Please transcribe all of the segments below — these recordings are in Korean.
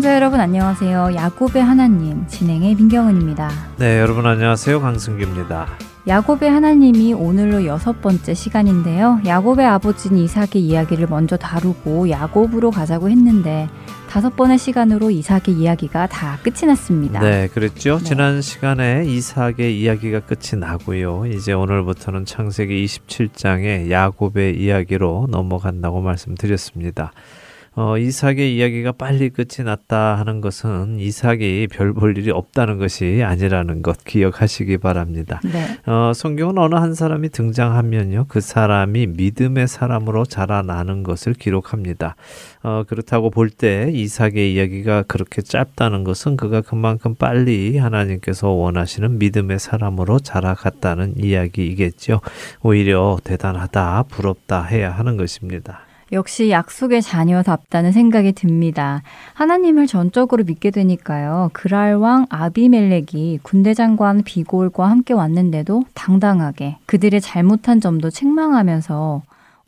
애청자 여러분 안녕하세요. 야곱의 하나님 진행의 민경은입니다. 네, 여러분 안녕하세요. 강승규입니다. 야곱의 하나님이 오늘로 여섯 번째 시간인데요. 야곱의 아버지인 이삭의 이야기를 먼저 다루고 야곱으로 가자고 했는데 다섯 번의 시간으로 이삭의 이야기가 다 끝이 났습니다. 네, 그랬죠. 네. 지난 시간에 이삭의 이야기가 끝이 나고요. 이제 오늘부터는 창세기 27장의 야곱의 이야기로 넘어간다고 말씀드렸습니다. 어, 이삭의 이야기가 빨리 끝이 났다 하는 것은 이삭이 별 볼 일이 없다는 것이 아니라는 것 기억하시기 바랍니다. 네. 어, 성경은 어느 한 사람이 등장하면요, 그 사람이 믿음의 사람으로 자라나는 것을 기록합니다. 어, 그렇다고 볼 때 이삭의 이야기가 그렇게 짧다는 것은 그가 그만큼 빨리 하나님께서 원하시는 믿음의 사람으로 자라갔다는 이야기이겠죠. 오히려 대단하다, 부럽다 해야 하는 것입니다. 역시 약속의 자녀답다는 생각이 듭니다. 하나님을 전적으로 믿게 되니까요. 그랄 왕 아비멜렉이 군대 장관 비골과 함께 왔는데도 당당하게 그들의 잘못한 점도 책망하면서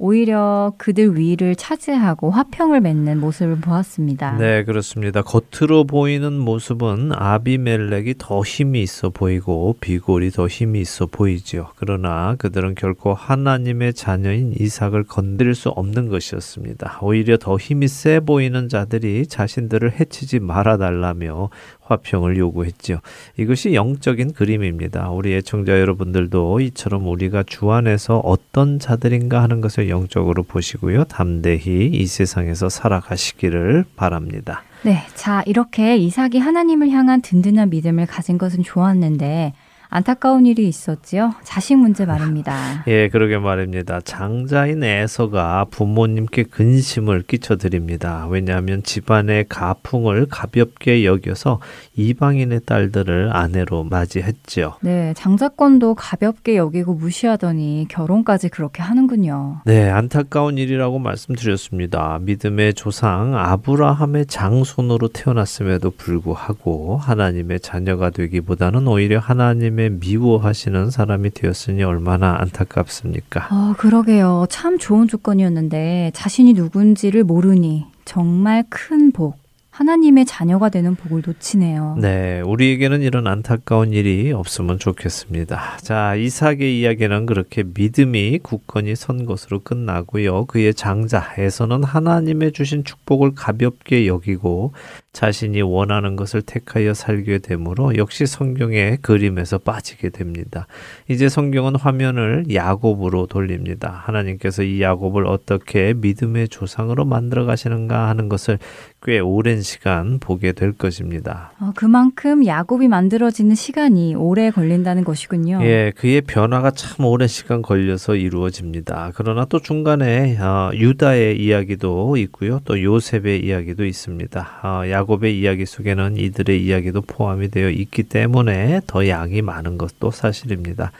오히려 그들 위를 차지하고 화평을 맺는 모습을 보았습니다. 네, 그렇습니다. 겉으로 보이는 모습은 아비멜렉이 더 힘이 있어 보이고 비골이 더 힘이 있어 보이지요. 그러나 그들은 결코 하나님의 자녀인 이삭을 건드릴 수 없는 것이었습니다. 오히려 더 힘이 세 보이는 자들이 자신들을 해치지 말아 달라며 화평을 요구했죠. 이것이 영적인 그림입니다. 우리 애청자 여러분들도 이처럼 우리가 주 안에서 어떤 자들인가 하는 것을 영적으로 보시고요. 담대히 이 세상에서 살아가시기를 바랍니다. 네. 자, 이렇게 이삭이 하나님을 향한 든든한 믿음을 가진 것은 좋았는데 안타까운 일이 있었지요. 자식 문제 말입니다. 예, 그러게 말입니다. 장자인 에서가 부모님께 근심을 끼쳐드립니다. 왜냐하면 집안의 가풍을 가볍게 여겨서 이방인의 딸들을 아내로 맞이했죠. 네, 장자권도 가볍게 여기고 무시하더니 결혼까지 그렇게 하는군요. 네, 안타까운 일이라고 말씀드렸습니다. 믿음의 조상 아브라함의 장손으로 태어났음에도 불구하고 하나님의 자녀가 되기보다는 오히려 하나님의 하나님의 미워하시는 사람이 되었으니 얼마나 안타깝습니까? 어, 그러게요. 참 좋은 조건이었는데 자신이 누군지를 모르니 정말 큰 복. 하나님의 자녀가 되는 복을 놓치네요. 네, 우리에게는 이런 안타까운 일이 없으면 좋겠습니다. 자, 이삭의 이야기는 그렇게 믿음이 굳건히 선 것으로 끝나고요. 그의 장자에서는 하나님의 주신 축복을 가볍게 여기고 자신이 원하는 것을 택하여 살게 되므로 역시 성경의 그림에서 빠지게 됩니다. 이제 성경은 화면을 야곱으로 돌립니다. 하나님께서 이 야곱을 어떻게 믿음의 조상으로 만들어 가시는가 하는 것을 꽤 오랜 시간 보게 될 것입니다. 어, 그만큼 야곱이 만들어지는 시간이 오래 걸린다는 것이군요. 예, 그의 변화가 참 오랜 시간 걸려서 이루어집니다. 그러나 또 중간에 어, 유다의 이야기도 있고요, 또 요셉의 이야기도 있습니다. 어, 야곱 의 이야기 속에는 이들의 이야기도 포함이 되어 있기 때문에 더 양이 많은 것도 사실입니다.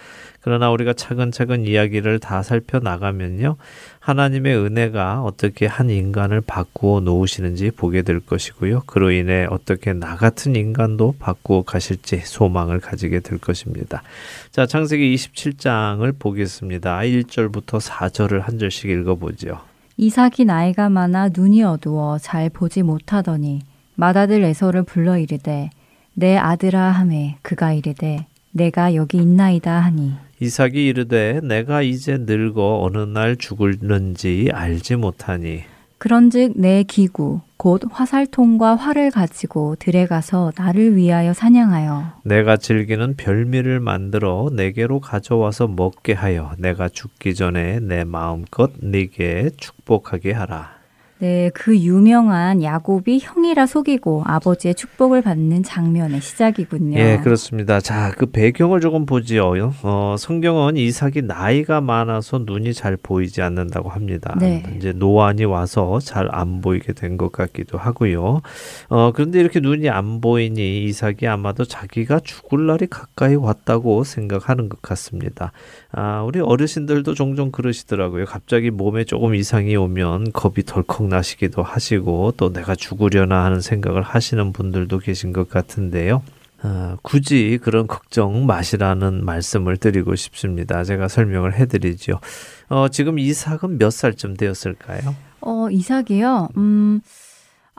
그러나 우리가 차근차근 이야기를 다 살펴나가면요. 하나님의 은혜가 어떻게 한 인간을 바꾸어 놓으시는지 보게 될 것이고요. 그로 인해 어떻게 나 같은 인간도 바꾸어 가실지 소망을 가지게 될 것입니다. 자, 창세기 27장을 보겠습니다. 1절부터 4절을 한 절씩 읽어보죠. 이삭이 나이가 많아 눈이 어두워 잘 보지 못하더니 맏아들 에서를 불러 이르되 내 아들아 하매 그가 이르되 내가 여기 있나이다 하니. 이삭이 이르되 내가 이제 늙어 어느 날 죽을는지 알지 못하니. 그런즉 내 기구 곧 화살통과 활을 가지고 들에 가서 나를 위하여 사냥하여. 내가 즐기는 별미를 만들어 내게로 가져와서 먹게 하여 내가 죽기 전에 내 마음껏 네게 축복하게 하라 네, 그 유명한 야곱이 형이라 속이고 아버지의 축복을 받는 장면의 시작이군요. 예, 그렇습니다. 자, 그 배경을 조금 보지요. 어, 성경은 이삭이 나이가 많아서 눈이 잘 보이지 않는다고 합니다. 네. 이제 노안이 와서 잘 안 보이게 된 것 같기도 하고요. 어, 그런데 이렇게 눈이 안 보이니 이삭이 아마도 자기가 죽을 날이 가까이 왔다고 생각하는 것 같습니다. 아, 우리 어르신들도 종종 그러시더라고요. 갑자기 몸에 조금 이상이 오면 겁이 덜컥 나시기도 하시고 또 내가 죽으려나 하는 생각을 하시는 분들도 계신 것 같은데요. 어, 굳이 그런 걱정 마시라는 말씀을 드리고 싶습니다. 제가 설명을 해드리죠. 어, 지금 이삭은 몇 살쯤 되었을까요? 어, 이삭이요. 음,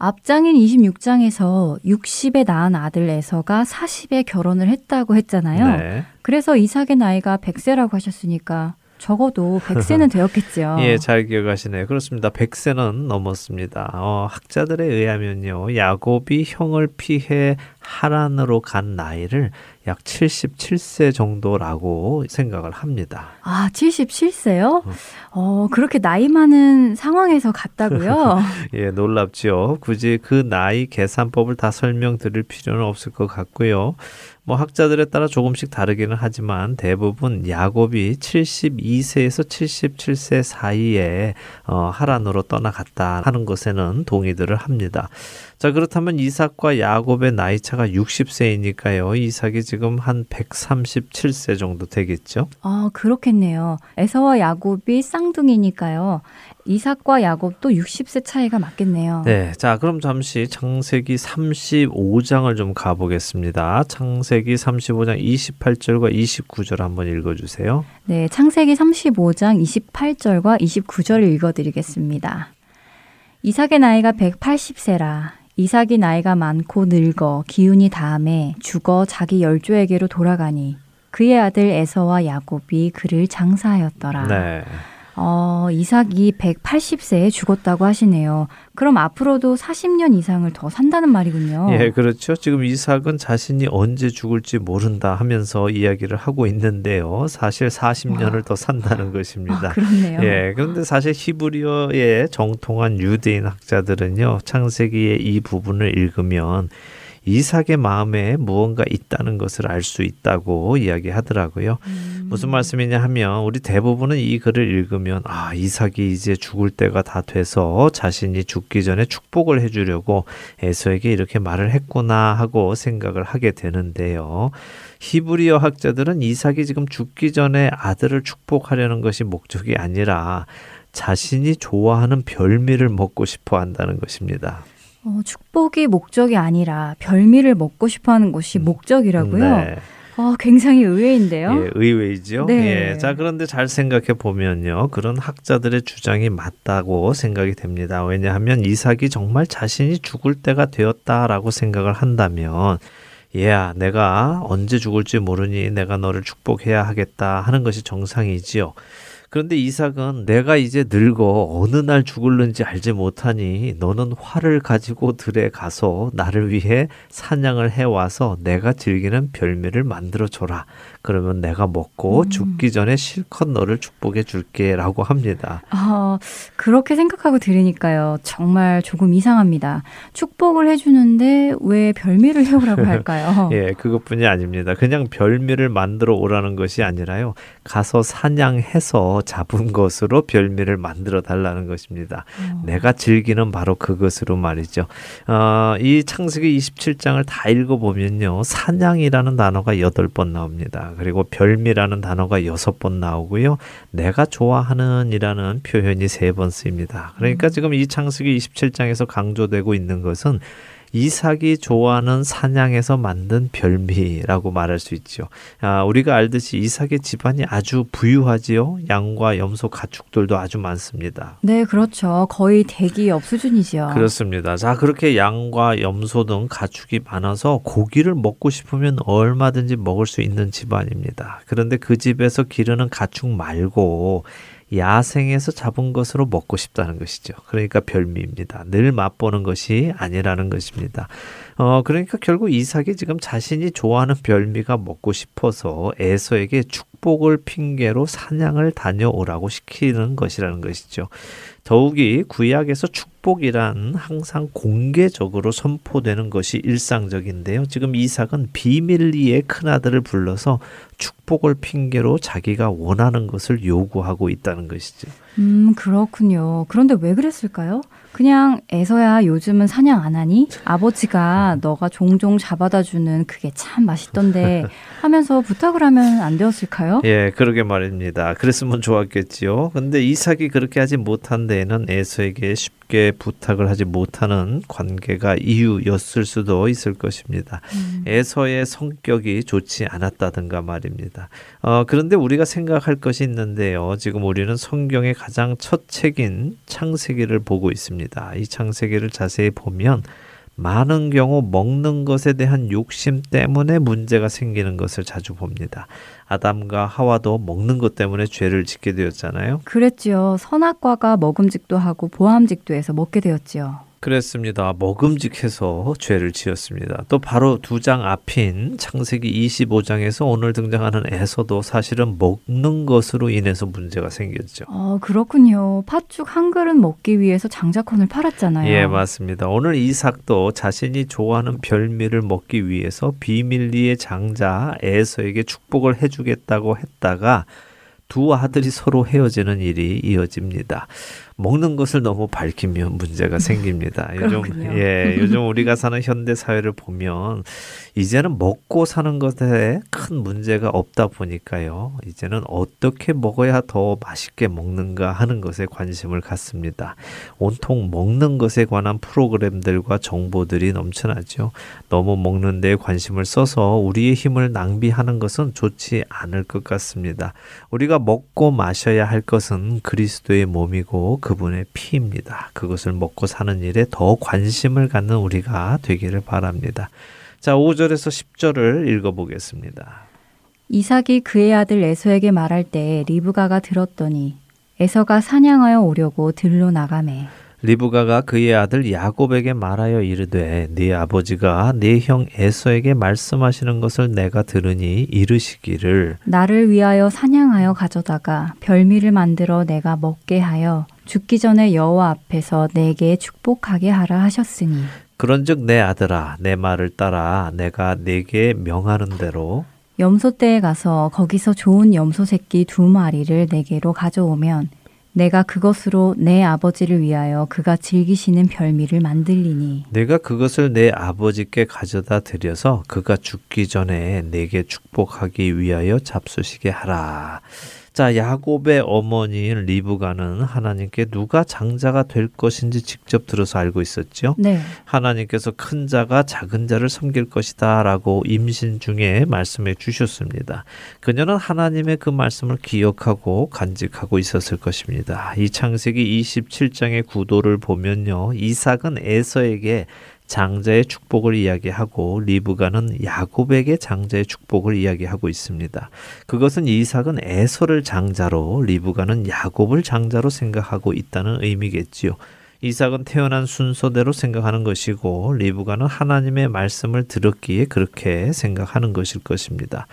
앞장인 26장에서 60에 낳은 아들 에서가 40에 결혼을 했다고 했잖아요. 네. 그래서 이삭의 나이가 100세라고 하셨으니까 적어도 100세는 되었겠죠. 예, 잘 기억하시네요. 그렇습니다. 100세는 넘었습니다. 어, 학자들에 의하면요. 야곱이 형을 피해 하란으로 간 나이를 약 77세 정도라고 생각을 합니다. 아, 77세요? 어, 어 그렇게 나이 많은 상황에서 갔다고요? 예, 놀랍죠. 굳이 그 나이 계산법을 다 설명드릴 필요는 없을 것 같고요. 뭐 학자들에 따라 조금씩 다르기는 하지만 대부분 야곱이 72세에서 77세 사이에 어, 하란으로 떠나갔다 하는 것에는 동의들을 합니다. 자, 그렇다면 이삭과 야곱의 나이 차가 60세이니까요. 이삭이 지금 한 137세 정도 되겠죠? 아, 그렇겠네요. 에서와 야곱이 쌍둥이니까요. 이삭과 야곱도 60세 차이가 맞겠네요. 네. 자, 그럼 잠시 창세기 35장을 좀 가보겠습니다. 창세기 35장 28절과 29절 한번 읽어주세요. 네. 창세기 35장 28절과 29절을 읽어드리겠습니다. 이삭의 나이가 180세라. 이삭이 나이가 많고 늙어 기운이 다음에 죽어 자기 열조에게로 돌아가니 그의 아들 에서와 야곱이 그를 장사하였더라. 네. 어, 이삭이 180세에 죽었다고 하시네요. 그럼 앞으로도 40년 이상을 더 산다는 말이군요. 예, 그렇죠. 지금 이삭은 자신이 언제 죽을지 모른다 하면서 이야기를 하고 있는데요. 사실 40년을 와. 더 산다는 것입니다. 아, 그렇네요. 예, 그런데 사실 히브리어의 정통한 유대인 학자들은요. 창세기의 이 부분을 읽으면 이삭의 마음에 무언가 있다는 것을 알 수 있다고 이야기하더라고요. 음. 무슨 말씀이냐 하면 우리 대부분은 이 글을 읽으면 아 이삭이 이제 죽을 때가 다 돼서 자신이 죽기 전에 축복을 해주려고 에서에게 이렇게 말을 했구나 하고 생각을 하게 되는데요. 히브리어 학자들은 이삭이 지금 죽기 전에 아들을 축복하려는 것이 목적이 아니라 자신이 좋아하는 별미를 먹고 싶어 한다는 것입니다. 어, 축복이 목적이 아니라 별미를 먹고 싶어 하는 것이 음. 목적이라고요? 네. 어, 굉장히 의외인데요. 예, 의외이죠. 네. 예, 자, 그런데 잘 생각해 보면요. 그런 학자들의 주장이 맞다고 생각이 됩니다. 왜냐하면 이삭이 정말 자신이 죽을 때가 되었다라고 생각을 한다면 얘야, 내가 언제 죽을지 모르니 내가 너를 축복해야 하겠다 하는 것이 정상이지요. 그런데 이삭은 내가 이제 늙어 어느 날 죽을는지 알지 못하니 너는 활을 가지고 들에 가서 나를 위해 사냥을 해와서 내가 즐기는 별미를 만들어 줘라. 그러면 내가 먹고 음. 죽기 전에 실컷 너를 축복해 줄게 라고 합니다. 아, 그렇게 생각하고 들으니까요. 정말 조금 이상합니다. 축복을 해주는데 왜 별미를 해오라고 할까요? 예, 그것뿐이 아닙니다. 그냥 별미를 만들어 오라는 것이 아니라요. 가서 사냥해서 잡은 것으로 별미를 만들어 달라는 것입니다. 어. 내가 즐기는 바로 그것으로 말이죠. 어, 이 창세기 27장을 다 읽어보면요. 사냥이라는 단어가 8번 나옵니다. 그리고 별미라는 단어가 여섯 번 나오고요. 내가 좋아하는 이라는 표현이 세번 쓰입니다. 그러니까 음. 지금 이 창세기 27장에서 강조되고 있는 것은 이삭이 좋아하는 사냥에서 만든 별미라고 말할 수 있죠. 아, 우리가 알듯이 이삭의 집안이 아주 부유하지요. 양과 염소, 가축들도 아주 많습니다. 네, 그렇죠. 거의 대기업 수준이지요. 그렇습니다. 자, 그렇게 양과 염소 등 가축이 많아서 고기를 먹고 싶으면 얼마든지 먹을 수 있는 집안입니다. 그런데 그 집에서 기르는 가축 말고 야생에서 잡은 것으로 먹고 싶다는 것이죠. 그러니까 별미입니다. 늘 맛보는 것이 아니라는 것입니다. 어, 그러니까 결국 이삭이 지금 자신이 좋아하는 별미가 먹고 싶어서 에서에게 축 축복을 핑계로 사냥을 다녀오라고 시키는 것이라는 것이죠. 더욱이 구약에서 축복이란 항상 공개적으로 선포되는 것이 일상적인데요. 지금 이삭은 비밀리에 큰아들을 불러서 축복을 핑계로 자기가 원하는 것을 요구하고 있다는 것이죠. 음, 그렇군요. 그런데 왜 그랬을까요? 그냥 애서야 요즘은 사냥 안 하니? 아버지가 너가 종종 잡아다 주는 그게 참 맛있던데 하면서 부탁을 하면 안 되었을까요? 예, 그러게 말입니다. 그랬으면 좋았겠지요. 근데 이삭이 그렇게 하지 못한 데에는 에서에게 쉽게 부탁을 하지 못하는 관계가 이유였을 수도 있을 것입니다. 음. 에서의 성격이 좋지 않았다든가 말입니다. 어, 그런데 우리가 생각할 것이 있는데요. 지금 우리는 성경의 가장 첫 책인 창세기를 보고 있습니다. 이 창세기를 자세히 보면 많은 경우 먹는 것에 대한 욕심 때문에 문제가 생기는 것을 자주 봅니다. 아담과 하와도 먹는 것 때문에 죄를 짓게 되었잖아요. 그랬지요. 선악과가 먹음직도 하고 보암직도 해서 먹게 되었지요. 그랬습니다. 먹음직해서 죄를 지었습니다. 또 바로 두 장 앞인 창세기 25장에서 오늘 등장하는 에서도 사실은 먹는 것으로 인해서 문제가 생겼죠. 어, 그렇군요. 팥죽 한 그릇 먹기 위해서 장자권을 팔았잖아요. 예, 맞습니다. 오늘 이삭도 자신이 좋아하는 별미를 먹기 위해서 비밀리의 장자 에서에게 축복을 해주겠다고 했다가 두 아들이 서로 헤어지는 일이 이어집니다. 먹는 것을 너무 밝히면 문제가 생깁니다. 요즘 예, 요즘 우리가 사는 현대 사회를 보면 이제는 먹고 사는 것에 큰 문제가 없다 보니까요. 이제는 어떻게 먹어야 더 맛있게 먹는가 하는 것에 관심을 갖습니다. 온통 먹는 것에 관한 프로그램들과 정보들이 넘쳐나죠. 너무 먹는 데 관심을 써서 우리의 힘을 낭비하는 것은 좋지 않을 것 같습니다. 우리가 먹고 마셔야 할 것은 그리스도의 몸이고 그분의 피입니다. 그것을 먹고 사는 일에 더 관심을 갖는 우리가 되기를 바랍니다. 자, 5절에서 10절을 읽어보겠습니다. 이삭이 그의 아들 에서에게 말할 때 리브가가 들었더니 에서가 사냥하여 오려고 들로 나가매. 리브가가 그의 아들 야곱에게 말하여 이르되 네 아버지가 네 형 에서에게 말씀하시는 것을 내가 들으니 이르시기를. 나를 위하여 사냥하여 가져다가 별미를 만들어 내가 먹게 하여 죽기 전에 여호와 앞에서 내게 축복하게 하라 하셨으니. 그런즉 내 아들아 내 말을 따라 내가 네게 명하는 대로. 염소 떼에 가서 거기서 좋은 염소 새끼 두 마리를 내게로 가져오면 내가 그것으로 내 아버지를 위하여 그가 즐기시는 별미를 만들리니 내가 그것을 내 아버지께 가져다 드려서 그가 죽기 전에 내게 축복하기 위하여 잡수시게 하라. 자, 야곱의 어머니인 리브가는 하나님께 누가 장자가 될 것인지 직접 들어서 알고 있었죠. 네. 하나님께서 큰 자가 작은 자를 섬길 것이다라고 임신 중에 말씀해 주셨습니다. 그녀는 하나님의 그 말씀을 기억하고 간직하고 있었을 것입니다. 이 창세기 27장의 구도를 보면요. 이삭은 에서에게 장자의 축복을 이야기하고 리브가는 야곱에게 장자의 축복을 이야기하고 있습니다. 그것은 이삭은 에서를 장자로 리브가는 야곱을 장자로 생각하고 있다는 의미겠지요. 이삭은 태어난 순서대로 생각하는 것이고 리브가는 하나님의 말씀을 들었기에 그렇게 생각하는 것일 것입니다.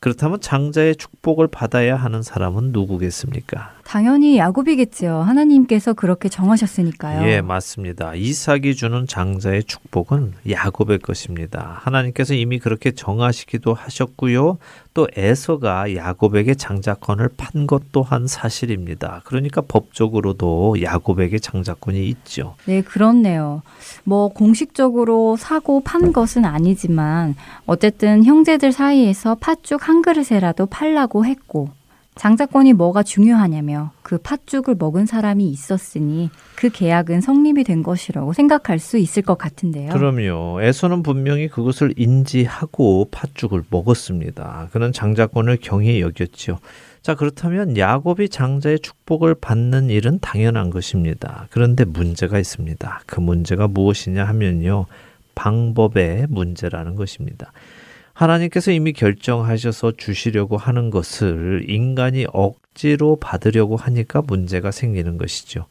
그렇다면 장자의 축복을 받아야 하는 사람은 누구겠습니까? 당연히 야곱이겠지요. 하나님께서 그렇게 정하셨으니까요. 예, 맞습니다. 이삭이 주는 장자의 축복은 야곱의 것입니다. 하나님께서 이미 그렇게 정하시기도 하셨고요. 또 에서가 야곱에게 장자권을 판 것 또한 사실입니다. 그러니까 법적으로도 야곱에게 장자권이 있죠. 네, 그렇네요. 뭐 공식적으로 사고 판 것은 아니지만 어쨌든 형제들 사이에서 팥죽 한 그릇에라도 팔라고 했고 장자권이 뭐가 중요하냐며 그 팥죽을 먹은 사람이 있었으니 그 계약은 성립이 된 것이라고 생각할 수 있을 것 같은데요. 그럼요. 에서는 분명히 그것을 인지하고 팥죽을 먹었습니다. 그는 장자권을 경히 여겼죠. 자, 그렇다면 야곱이 장자의 축복을 받는 일은 당연한 것입니다. 그런데 문제가 있습니다. 그 문제가 무엇이냐 하면요. 방법의 문제라는 것입니다. 하나님께서 이미 결정하셔서 주시려고 하는 것을 인간이 억지로 받으려고 하니까 문제가 생기는 것이죠.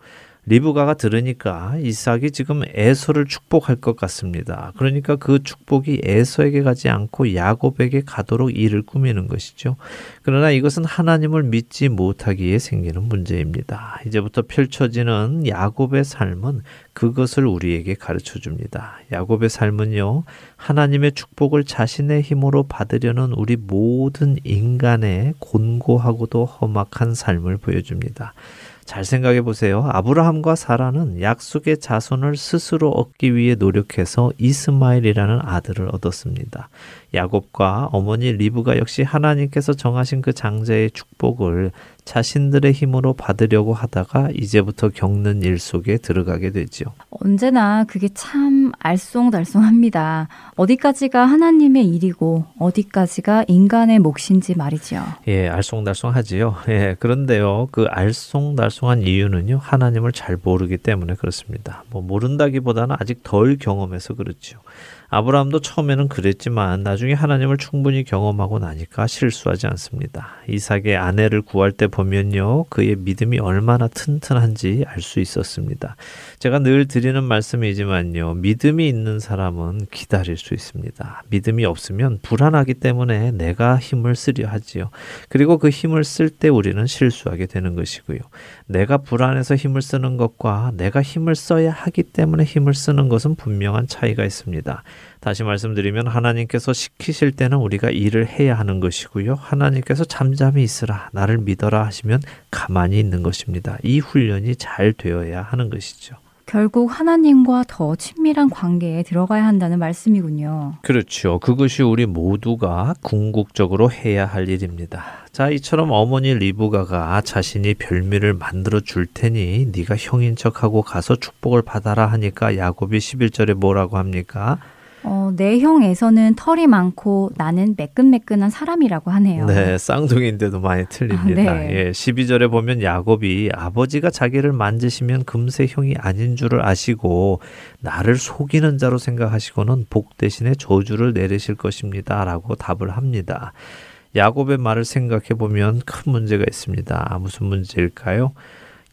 리브가가 들으니까 이삭이 지금 에서를 축복할 것 같습니다. 그러니까 그 축복이 에서에게 가지 않고 야곱에게 가도록 일을 꾸미는 것이죠. 그러나 이것은 하나님을 믿지 못하기에 생기는 문제입니다. 이제부터 펼쳐지는 야곱의 삶은 그것을 우리에게 가르쳐 줍니다. 야곱의 삶은요, 하나님의 축복을 자신의 힘으로 받으려는 우리 모든 인간의 곤고하고도 험악한 삶을 보여줍니다. 잘 생각해 보세요. 아브라함과 사라는 약속의 자손을 스스로 얻기 위해 노력해서 이스마엘이라는 아들을 얻었습니다. 야곱과 어머니 리브가 역시 하나님께서 정하신 그 장자의 축복을 자신들의 힘으로 받으려고 하다가 이제부터 겪는 일 속에 들어가게 되죠. 언제나 그게 참 알쏭달쏭합니다. 어디까지가 하나님의 일이고 어디까지가 인간의 몫인지 말이죠. 예, 알쏭달쏭하지요. 예, 그런데요. 그 알쏭달쏭한 이유는요. 하나님을 잘 모르기 때문에 그렇습니다. 뭐 모른다기보다는 아직 덜 경험해서 그렇죠. 아브라함도 처음에는 그랬지만 나중에 하나님을 충분히 경험하고 나니까 실수하지 않습니다. 이삭의 아내를 구할 때 보면요. 그의 믿음이 얼마나 튼튼한지 알 수 있었습니다. 제가 늘 드리는 말씀이지만요. 믿음이 있는 사람은 기다릴 수 있습니다. 믿음이 없으면 불안하기 때문에 내가 힘을 쓰려 하지요. 그리고 그 힘을 쓸 때 우리는 실수하게 되는 것이고요. 내가 불안해서 힘을 쓰는 것과 내가 힘을 써야 하기 때문에 힘을 쓰는 것은 분명한 차이가 있습니다. 다시 말씀드리면 하나님께서 시키실 때는 우리가 일을 해야 하는 것이고요. 하나님께서 잠잠히 있으라, 나를 믿어라 하시면 가만히 있는 것입니다. 이 훈련이 잘 되어야 하는 것이죠. 결국 하나님과 더 친밀한 관계에 들어가야 한다는 말씀이군요. 그렇죠. 그것이 우리 모두가 궁극적으로 해야 할 일입니다. 자, 이처럼 어머니 리브가가 자신이 별미를 만들어 줄 테니 네가 형인 척하고 가서 축복을 받아라 하니까 야곱이 11절에 뭐라고 합니까? 어, 내 형에서는 털이 많고 나는 매끈매끈한 사람이라고 하네요. 네, 쌍둥이인데도 많이 틀립니다. 아, 네. 예, 12절에 보면 야곱이 아버지가 자기를 만지시면 금세 형이 아닌 줄을 아시고 나를 속이는 자로 생각하시고는 복 대신에 저주를 내리실 것입니다. 라고 답을 합니다. 야곱의 말을 생각해 보면 큰 문제가 있습니다. 무슨 문제일까요?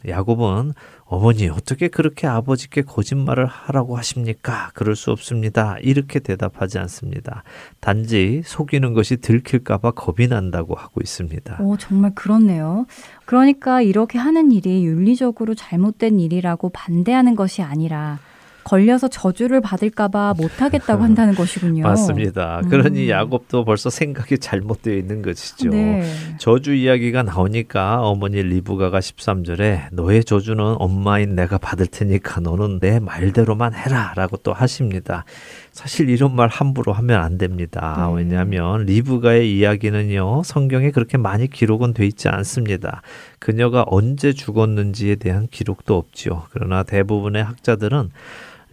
야곱은 어머니, 어떻게 그렇게 아버지께 거짓말을 하라고 하십니까? 그럴 수 없습니다. 이렇게 대답하지 않습니다. 단지 속이는 것이 들킬까봐 겁이 난다고 하고 있습니다. 오, 정말 그렇네요. 그러니까 이렇게 하는 일이 윤리적으로 잘못된 일이라고 반대하는 것이 아니라 걸려서 저주를 받을까봐 못하겠다고 한다는 것이군요. 맞습니다. 음. 그러니 야곱도 벌써 생각이 잘못되어 있는 것이죠. 네. 저주 이야기가 나오니까 어머니 리브가가 13절에 너의 저주는 엄마인 내가 받을 테니까 너는 내 말대로만 해라 라고 또 하십니다. 사실 이런 말 함부로 하면 안 됩니다. 네. 왜냐하면 리브가의 이야기는요, 성경에 그렇게 많이 기록은 돼 있지 않습니다. 그녀가 언제 죽었는지에 대한 기록도 없지요. 그러나 대부분의 학자들은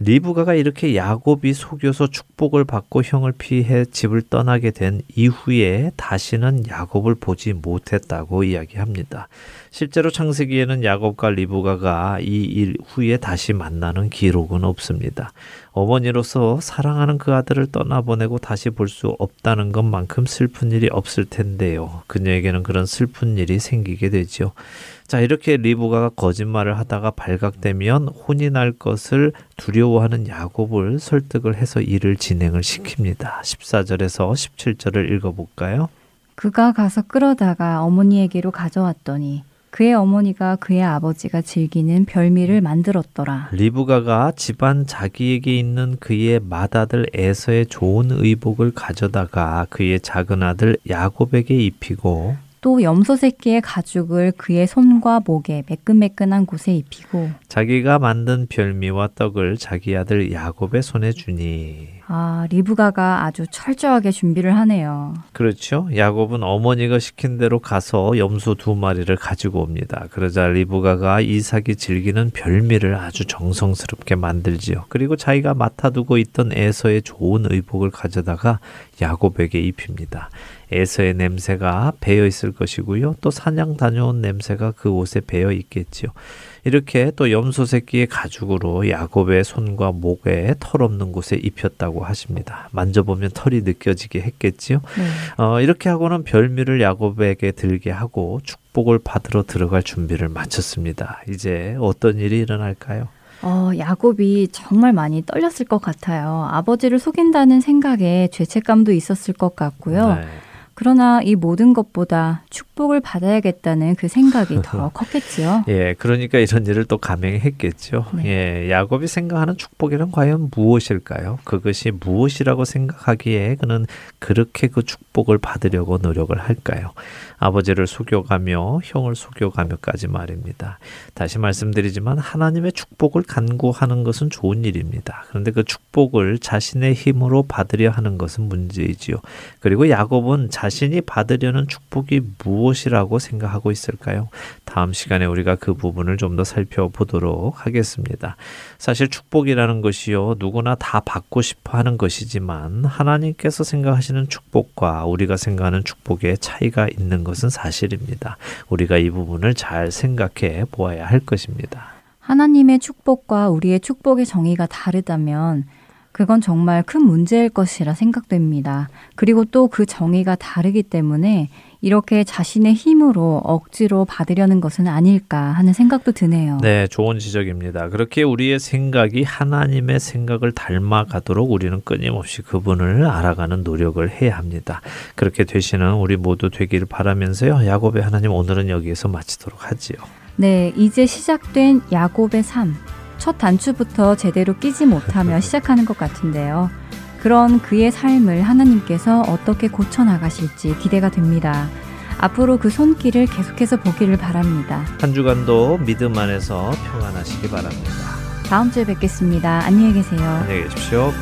리브가가 이렇게 야곱이 속여서 축복을 받고 형을 피해 집을 떠나게 된 이후에 다시는 야곱을 보지 못했다고 이야기합니다. 실제로 창세기에는 야곱과 리브가가 이 일 후에 다시 만나는 기록은 없습니다. 어머니로서 사랑하는 그 아들을 떠나보내고 다시 볼 수 없다는 것만큼 슬픈 일이 없을 텐데요. 그녀에게는 그런 슬픈 일이 생기게 되죠. 자, 이렇게 리브가가 거짓말을 하다가 발각되면 혼이 날 것을 두려워하는 야곱을 설득을 해서 일을 진행을 시킵니다. 14절에서 17절을 읽어볼까요? 그가 가서 끌어다가 어머니에게로 가져왔더니 그의 어머니가 그의 아버지가 즐기는 별미를 만들었더라. 리브가가 집안 자기에게 있는 그의 맏아들 에서의 좋은 의복을 가져다가 그의 작은 아들 야곱에게 입히고 또 염소 새끼의 가죽을 그의 손과 목에 매끈매끈한 곳에 입히고 자기가 만든 별미와 떡을 자기 아들 야곱의 손에 주니 아 리브가가 아주 철저하게 준비를 하네요. 그렇죠. 야곱은 어머니가 시킨 대로 가서 염소 두 마리를 가지고 옵니다. 그러자 리브가가 이삭이 즐기는 별미를 아주 정성스럽게 만들지요. 그리고 자기가 맡아두고 있던 에서의 좋은 의복을 가져다가 야곱에게 입힙니다. 에서의 냄새가 배어 있을 것이고요. 또 사냥 다녀온 냄새가 그 옷에 배어 있겠지요. 이렇게 또 염소 새끼의 가죽으로 야곱의 손과 목에 털 없는 곳에 입혔다고 하십니다. 만져보면 털이 느껴지게 했겠지요. 네. 어, 이렇게 하고는 별미를 야곱에게 들게 하고 축복을 받으러 들어갈 준비를 마쳤습니다. 이제 어떤 일이 일어날까요? 어, 야곱이 정말 많이 떨렸을 것 같아요. 아버지를 속인다는 생각에 죄책감도 있었을 것 같고요. 네. 그러나 이 모든 것보다 축복을 받아야겠다는 그 생각이 더 컸겠지요. 예, 그러니까 이런 일을 또 감행했겠죠. 네. 예, 야곱이 생각하는 축복이란 과연 무엇일까요? 그것이 무엇이라고 생각하기에 그는 그렇게 그 축복을 받으려고 노력을 할까요? 아버지를 속여가며 형을 속여가며까지 말입니다. 다시 말씀드리지만 하나님의 축복을 간구하는 것은 좋은 일입니다. 그런데 그 축복을 자신의 힘으로 받으려 하는 것은 문제이지요. 그리고 야곱은 자 신이 받으려는 축복이 무엇이라고 생각하고 있을까요? 다음 시간에 우리가 그 부분을 좀 더 살펴보도록 하겠습니다. 사실 축복이라는 것이요 누구나 다 받고 싶어 하는 것이지만 하나님께서 생각하시는 축복과 우리가 생각하는 축복의 차이가 있는 것은 사실입니다. 우리가 이 부분을 잘 생각해 보아야 할 것입니다. 하나님의 축복과 우리의 축복의 정의가 다르다면 그건 정말 큰 문제일 것이라 생각됩니다. 그리고 또 그 정의가 다르기 때문에 이렇게 자신의 힘으로 억지로 받으려는 것은 아닐까 하는 생각도 드네요. 네, 좋은 지적입니다. 그렇게 우리의 생각이 하나님의 생각을 닮아가도록 우리는 끊임없이 그분을 알아가는 노력을 해야 합니다. 그렇게 되시는 우리 모두 되기를 바라면서요. 야곱의 하나님 오늘은 여기에서 마치도록 하지요. 네, 이제 시작된 야곱의 삶. 첫 단추부터 제대로 끼지 못하며 시작하는 것 같은데요. 그런 그의 삶을 하나님께서 어떻게 고쳐나가실지 기대가 됩니다. 앞으로 그 손길을 계속해서 보기를 바랍니다. 한 주간도 믿음 안에서 평안하시기 바랍니다. 다음 주에 뵙겠습니다. 안녕히 계세요. 안녕히 계십시오.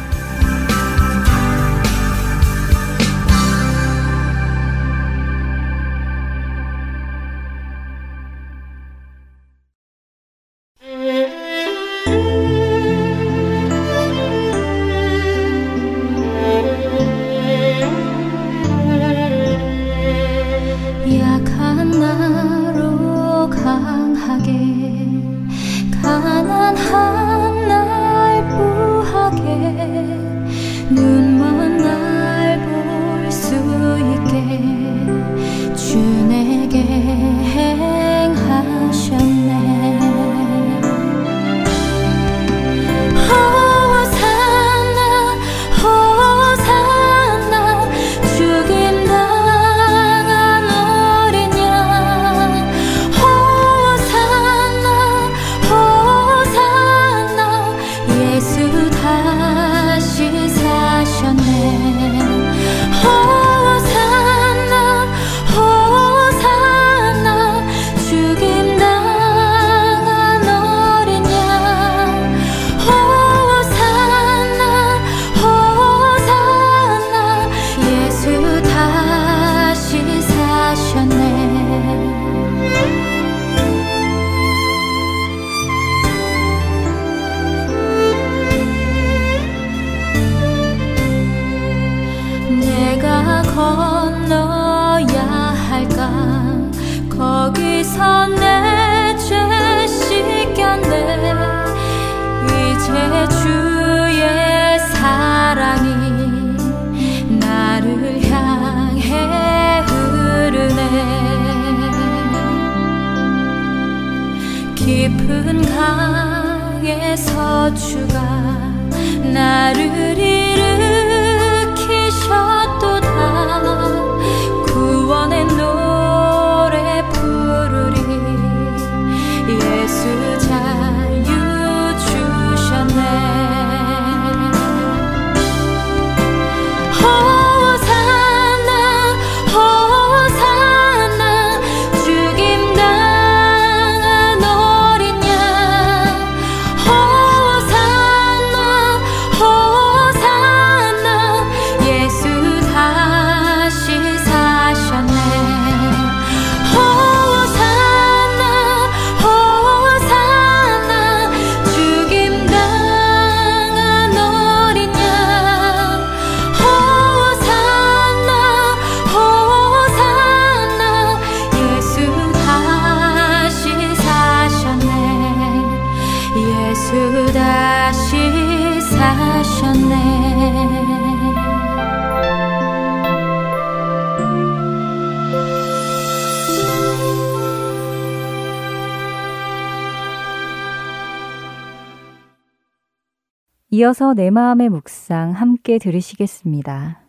이어서 내 마음의 묵상 함께 들으시겠습니다.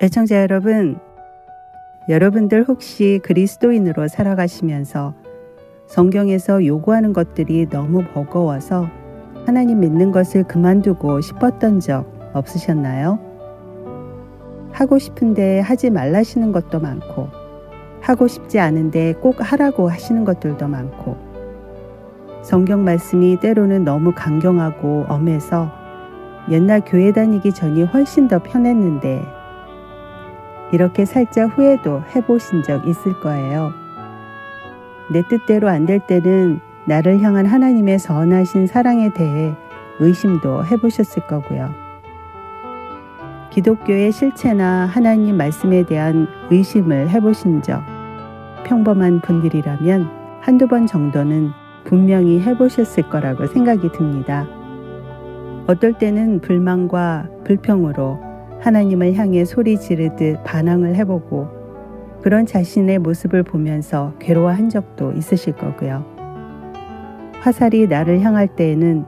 애청자 여러분, 여러분들 혹시 그리스도인으로 살아가시면서 성경에서 요구하는 것들이 너무 버거워서 하나님 믿는 것을 그만두고 싶었던 적 없으셨나요? 하고 싶은데 하지 말라시는 것도 많고, 하고 싶지 않은데 꼭 하라고 하시는 것들도 많고, 성경 말씀이 때로는 너무 강경하고 엄해서 옛날 교회 다니기 전이 훨씬 더 편했는데, 이렇게 살짝 후회도 해보신 적 있을 거예요. 내 뜻대로 안 될 때는 나를 향한 하나님의 선하신 사랑에 대해 의심도 해보셨을 거고요. 기독교의 실체나 하나님 말씀에 대한 의심을 해보신 적 평범한 분들이라면 한두 번 정도는 분명히 해보셨을 거라고 생각이 듭니다. 어떨 때는 불만과 불평으로 하나님을 향해 소리 지르듯 반항을 해보고 그런 자신의 모습을 보면서 괴로워한 적도 있으실 거고요. 화살이 나를 향할 때에는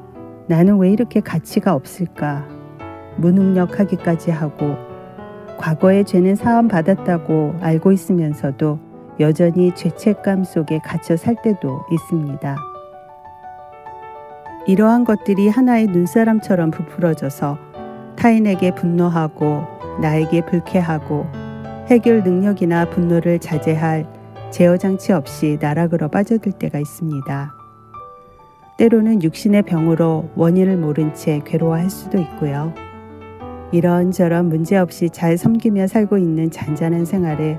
나는 왜 이렇게 가치가 없을까? 무능력하기까지 하고 과거의 죄는 사함 받았다고 알고 있으면서도 여전히 죄책감 속에 갇혀 살 때도 있습니다. 이러한 것들이 하나의 눈사람처럼 부풀어져서 타인에게 분노하고 나에게 불쾌하고 해결 능력이나 분노를 자제할 제어 장치 없이 나락으로 빠져들 때가 있습니다. 때로는 육신의 병으로 원인을 모른 채 괴로워할 수도 있고요. 이런저런 문제 없이 잘 섬기며 살고 있는 잔잔한 생활에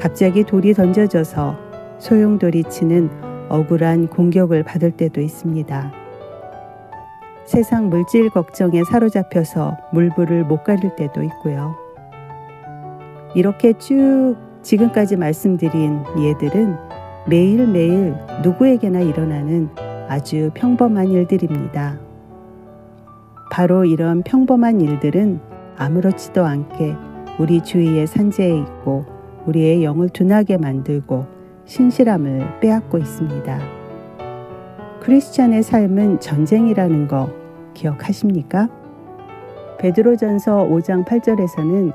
갑자기 돌이 던져져서 소용돌이 치는 억울한 공격을 받을 때도 있습니다. 세상 물질 걱정에 사로잡혀서 물불을 못 가릴 때도 있고요. 이렇게 쭉 지금까지 말씀드린 예들은 매일매일 누구에게나 일어나는 아주 평범한 일들입니다. 바로 이런 평범한 일들은 아무렇지도 않게 우리 주위의 산재에 있고 우리의 영을 둔하게 만들고 신실함을 빼앗고 있습니다. 크리스찬의 삶은 전쟁이라는 거 기억하십니까? 베드로전서 5장 8절에서는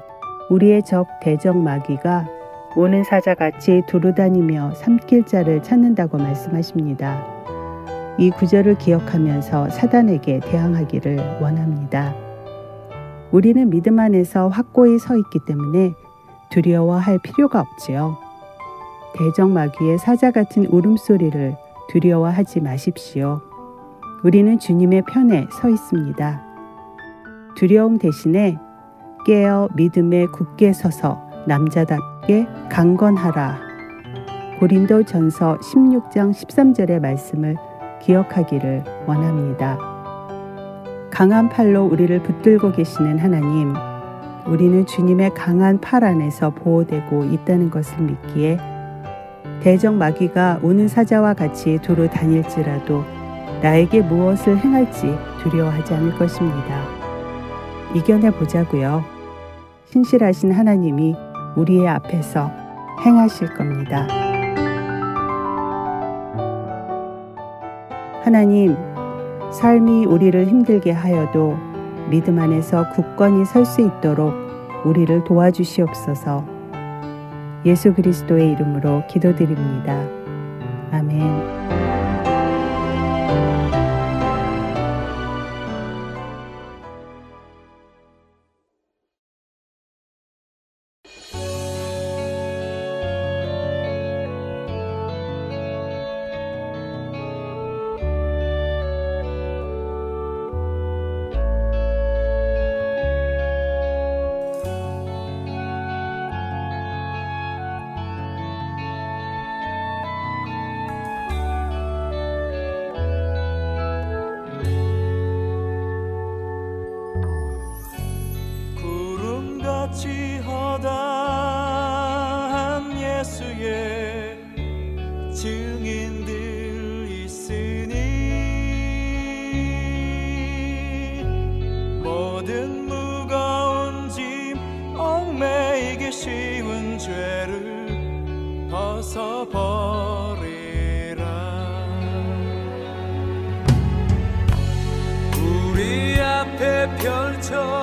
우리의 적 대적 마귀가 오는 사자같이 두루다니며 삼킬 자를 찾는다고 말씀하십니다. 이 구절을 기억하면서 사단에게 대항하기를 원합니다. 우리는 믿음 안에서 확고히 서 있기 때문에 두려워할 필요가 없지요. 대적 마귀의 사자 같은 울음소리를 두려워하지 마십시오. 우리는 주님의 편에 서 있습니다. 두려움 대신에 깨어 믿음에 굳게 서서 남자답게 강건하라. 고린도 전서 16장 13절의 말씀을 기억하기를 원합니다. 강한 팔로 우리를 붙들고 계시는 하나님, 우리는 주님의 강한 팔 안에서 보호되고 있다는 것을 믿기에 대적 마귀가 오는 사자와 같이 두루 다닐지라도 나에게 무엇을 행할지 두려워하지 않을 것입니다. 이겨내 보자고요. 신실하신 하나님이 우리의 앞에서 행하실 겁니다. 하나님, 삶이 우리를 힘들게 하여도 믿음 안에서 굳건히 설 수 있도록 우리를 도와주시옵소서 예수 그리스도의 이름으로 기도드립니다. 아멘. 모든 무거운 짐 얽매이기 쉬운 죄를 벗어버리라. 우리 앞에 펼쳐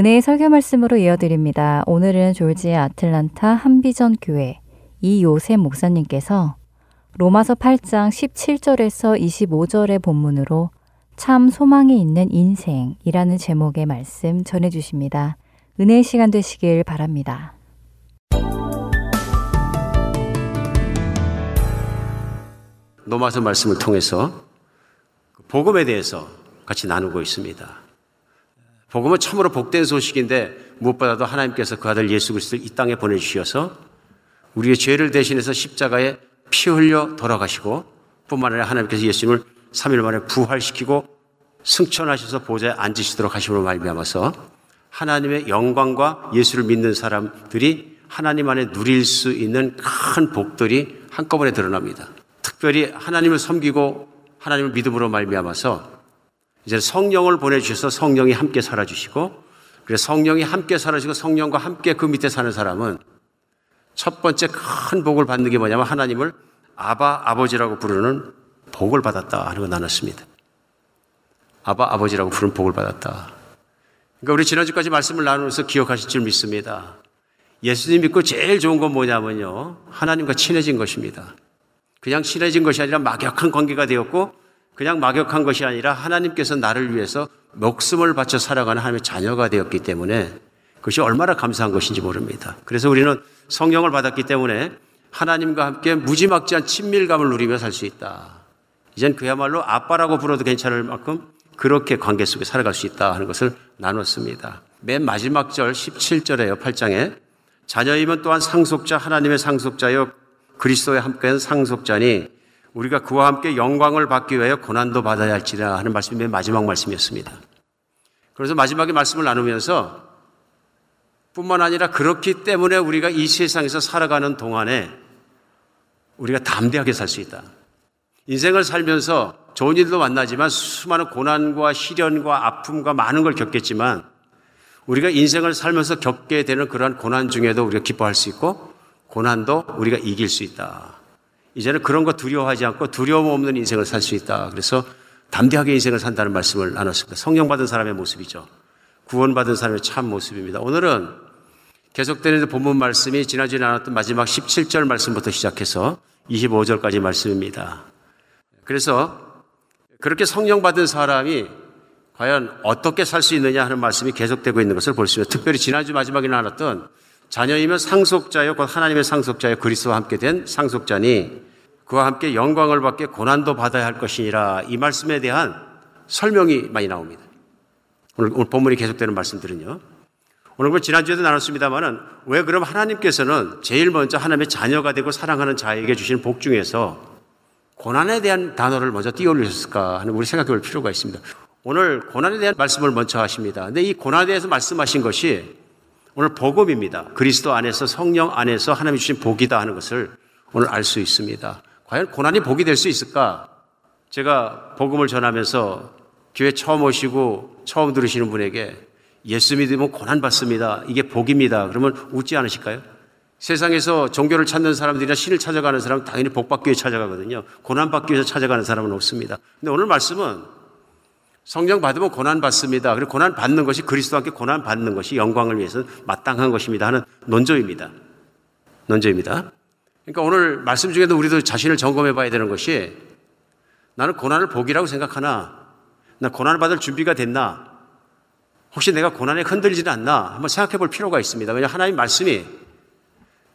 은혜의 설교 말씀으로 이어드립니다. 오늘은 졸지아 아틀란타 한비전 교회 이요셉 목사님께서 로마서 8장 17절에서 25절의 본문으로 참 소망이 있는 인생이라는 제목의 말씀 전해 주십니다. 은혜의 시간 되시길 바랍니다. 로마서 말씀을 통해서 복음에 대해서 같이 나누고 있습니다. 복음은 참으로 복된 소식인데 무엇보다도 하나님께서 그 아들 예수 그리스도를 이 땅에 보내주셔서 우리의 죄를 대신해서 십자가에 피 흘려 돌아가시고 뿐만 아니라 하나님께서 예수님을 3일 만에 부활시키고 승천하셔서 보좌에 앉으시도록 하심으로 말미암아서 하나님의 영광과 예수를 믿는 사람들이 하나님 안에 누릴 수 있는 큰 복들이 한꺼번에 드러납니다. 특별히 하나님을 섬기고 하나님을 믿음으로 말미암아서 이제 성령을 보내주셔서 성령이 함께 살아주시고 그래서 성령이 함께 살아주시고 성령과 함께 그 밑에 사는 사람은 첫 번째 큰 복을 받는 게 뭐냐면 하나님을 아바 아버지라고 부르는 복을 받았다 하는 거 나눴습니다. 아바 아버지라고 부르는 복을 받았다. 그러니까 우리 지난주까지 말씀을 나누면서 기억하실 줄 믿습니다. 예수님 믿고 제일 좋은 건 뭐냐면요. 하나님과 친해진 것입니다. 그냥 친해진 것이 아니라 막역한 관계가 되었고 그냥 막역한 것이 아니라 하나님께서 나를 위해서 목숨을 바쳐 살아가는 하나님의 자녀가 되었기 때문에 그것이 얼마나 감사한 것인지 모릅니다. 그래서 우리는 성령을 받았기 때문에 하나님과 함께 무지막지한 친밀감을 누리며 살 수 있다. 이젠 그야말로 아빠라고 불러도 괜찮을 만큼 그렇게 관계 속에 살아갈 수 있다 하는 것을 나눴습니다. 맨 마지막 절 17절에요. 8장에 자녀이면 또한 상속자 하나님의 상속자여 그리스도에 함께한 상속자니 우리가 그와 함께 영광을 받기 위하여 고난도 받아야 할지라 하는 말씀이 맨 마지막 말씀이었습니다. 그래서 마지막에 말씀을 나누면서 뿐만 아니라 그렇기 때문에 우리가 이 세상에서 살아가는 동안에 우리가 담대하게 살 수 있다. 인생을 살면서 좋은 일도 만나지만 수많은 고난과 시련과 아픔과 많은 걸 겪겠지만 우리가 인생을 살면서 겪게 되는 그러한 고난 중에도 우리가 기뻐할 수 있고 고난도 우리가 이길 수 있다. 이제는 그런 거 두려워하지 않고 두려움 없는 인생을 살 수 있다. 그래서 담대하게 인생을 산다는 말씀을 나눴습니다. 성령 받은 사람의 모습이죠. 구원받은 사람의 참 모습입니다. 오늘은 계속되는 본문 말씀이 지난주에 나눴던 마지막 17절 말씀부터 시작해서 25절까지 말씀입니다. 그래서 그렇게 성령 받은 사람이 과연 어떻게 살 수 있느냐 하는 말씀이 계속되고 있는 것을 볼 수 있습니다. 특별히 지난주 마지막에 나눴던 자녀이면 상속자요, 곧 하나님의 상속자요, 그리스도와 함께 된 상속자니 그와 함께 영광을 받게 고난도 받아야 할 것이니라 이 말씀에 대한 설명이 많이 나옵니다. 오늘, 오늘 본문이 계속되는 말씀들은요. 오늘 그 지난주에도 나눴습니다만은 왜 그럼 하나님께서는 제일 먼저 하나님의 자녀가 되고 사랑하는 자에게 주시는 복 중에서 고난에 대한 단어를 먼저 띄어 올리셨을까 하는 우리 생각해 볼 필요가 있습니다. 오늘 고난에 대한 말씀을 먼저 하십니다. 근데 이 고난에 대해서 말씀하신 것이 오늘 복음입니다. 그리스도 안에서 성령 안에서 하나님이 주신 복이다 하는 것을 오늘 알 수 있습니다. 과연 고난이 복이 될 수 있을까? 제가 복음을 전하면서 교회 처음 오시고 처음 들으시는 분에게 예수 믿으면 고난 받습니다. 이게 복입니다. 그러면 웃지 않으실까요? 세상에서 종교를 찾는 사람들이나 신을 찾아가는 사람은 당연히 복 받기 위해 찾아가거든요. 고난 받기 위해서 찾아가는 사람은 없습니다. 근데 오늘 말씀은 성령 받으면 고난 받습니다. 그리고 고난 받는 것이 그리스도와 함께 고난 받는 것이 영광을 위해서 마땅한 것입니다 하는 논조입니다. 논조입니다. 그러니까 오늘 말씀 중에도 우리도 자신을 점검해 봐야 되는 것이 나는 고난을 복이라고 생각하나 나 고난을 받을 준비가 됐나 혹시 내가 고난에 흔들리지는 않나 한번 생각해 볼 필요가 있습니다. 왜냐 하나님 말씀이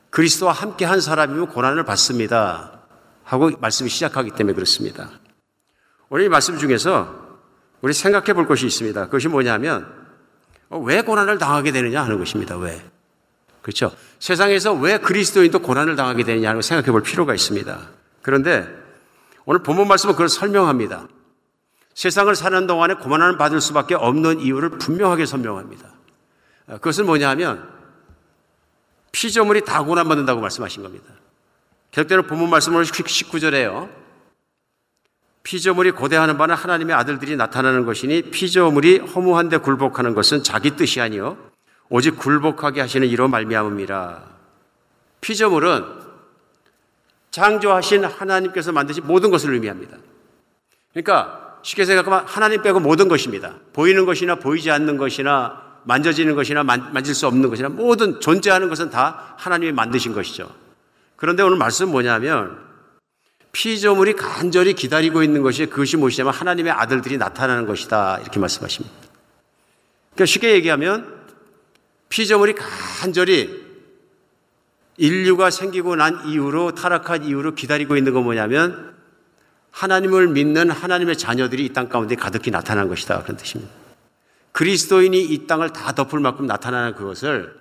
그리스도와 함께 한 사람이면 고난을 받습니다. 하고 말씀이 시작하기 때문에 그렇습니다. 오늘 이 말씀 중에서 우리 생각해 볼 것이 있습니다. 그것이 뭐냐면 어, 왜 고난을 당하게 되느냐 하는 것입니다. 왜? 그렇죠? 세상에서 왜 그리스도인도 고난을 당하게 되느냐 하는 걸 생각해 볼 필요가 있습니다. 그런데 오늘 본문 말씀은 그걸 설명합니다. 세상을 사는 동안에 고난을 받을 수밖에 없는 이유를 분명하게 설명합니다. 어, 그것은 뭐냐 하면 피조물이 다 고난받는다고 말씀하신 겁니다. 계속되는 본문 말씀으로 19절에요. 피조물이 고대하는 바는 하나님의 아들들이 나타나는 것이니 피조물이 허무한데 굴복하는 것은 자기 뜻이 아니요 오직 굴복하게 하시는 이로 말미암음이라. 피조물은 창조하신 하나님께서 만드신 모든 것을 의미합니다. 그러니까 쉽게 생각하면 하나님 빼고 모든 것입니다. 보이는 것이나 보이지 않는 것이나 만져지는 것이나 만, 만질 수 없는 것이나 모든 존재하는 것은 다 하나님이 만드신 것이죠. 그런데 오늘 말씀 뭐냐면 피조물이 간절히 기다리고 있는 것이 그것이 무엇이냐면 하나님의 아들들이 나타나는 것이다. 이렇게 말씀하십니다. 그러니까 쉽게 얘기하면 피조물이 간절히 인류가 생기고 난 이후로 타락한 이후로 기다리고 있는 건 뭐냐면 하나님을 믿는 하나님의 자녀들이 이 땅 가운데 가득히 나타난 것이다. 그런 뜻입니다. 그리스도인이 이 땅을 다 덮을 만큼 나타나는 그것을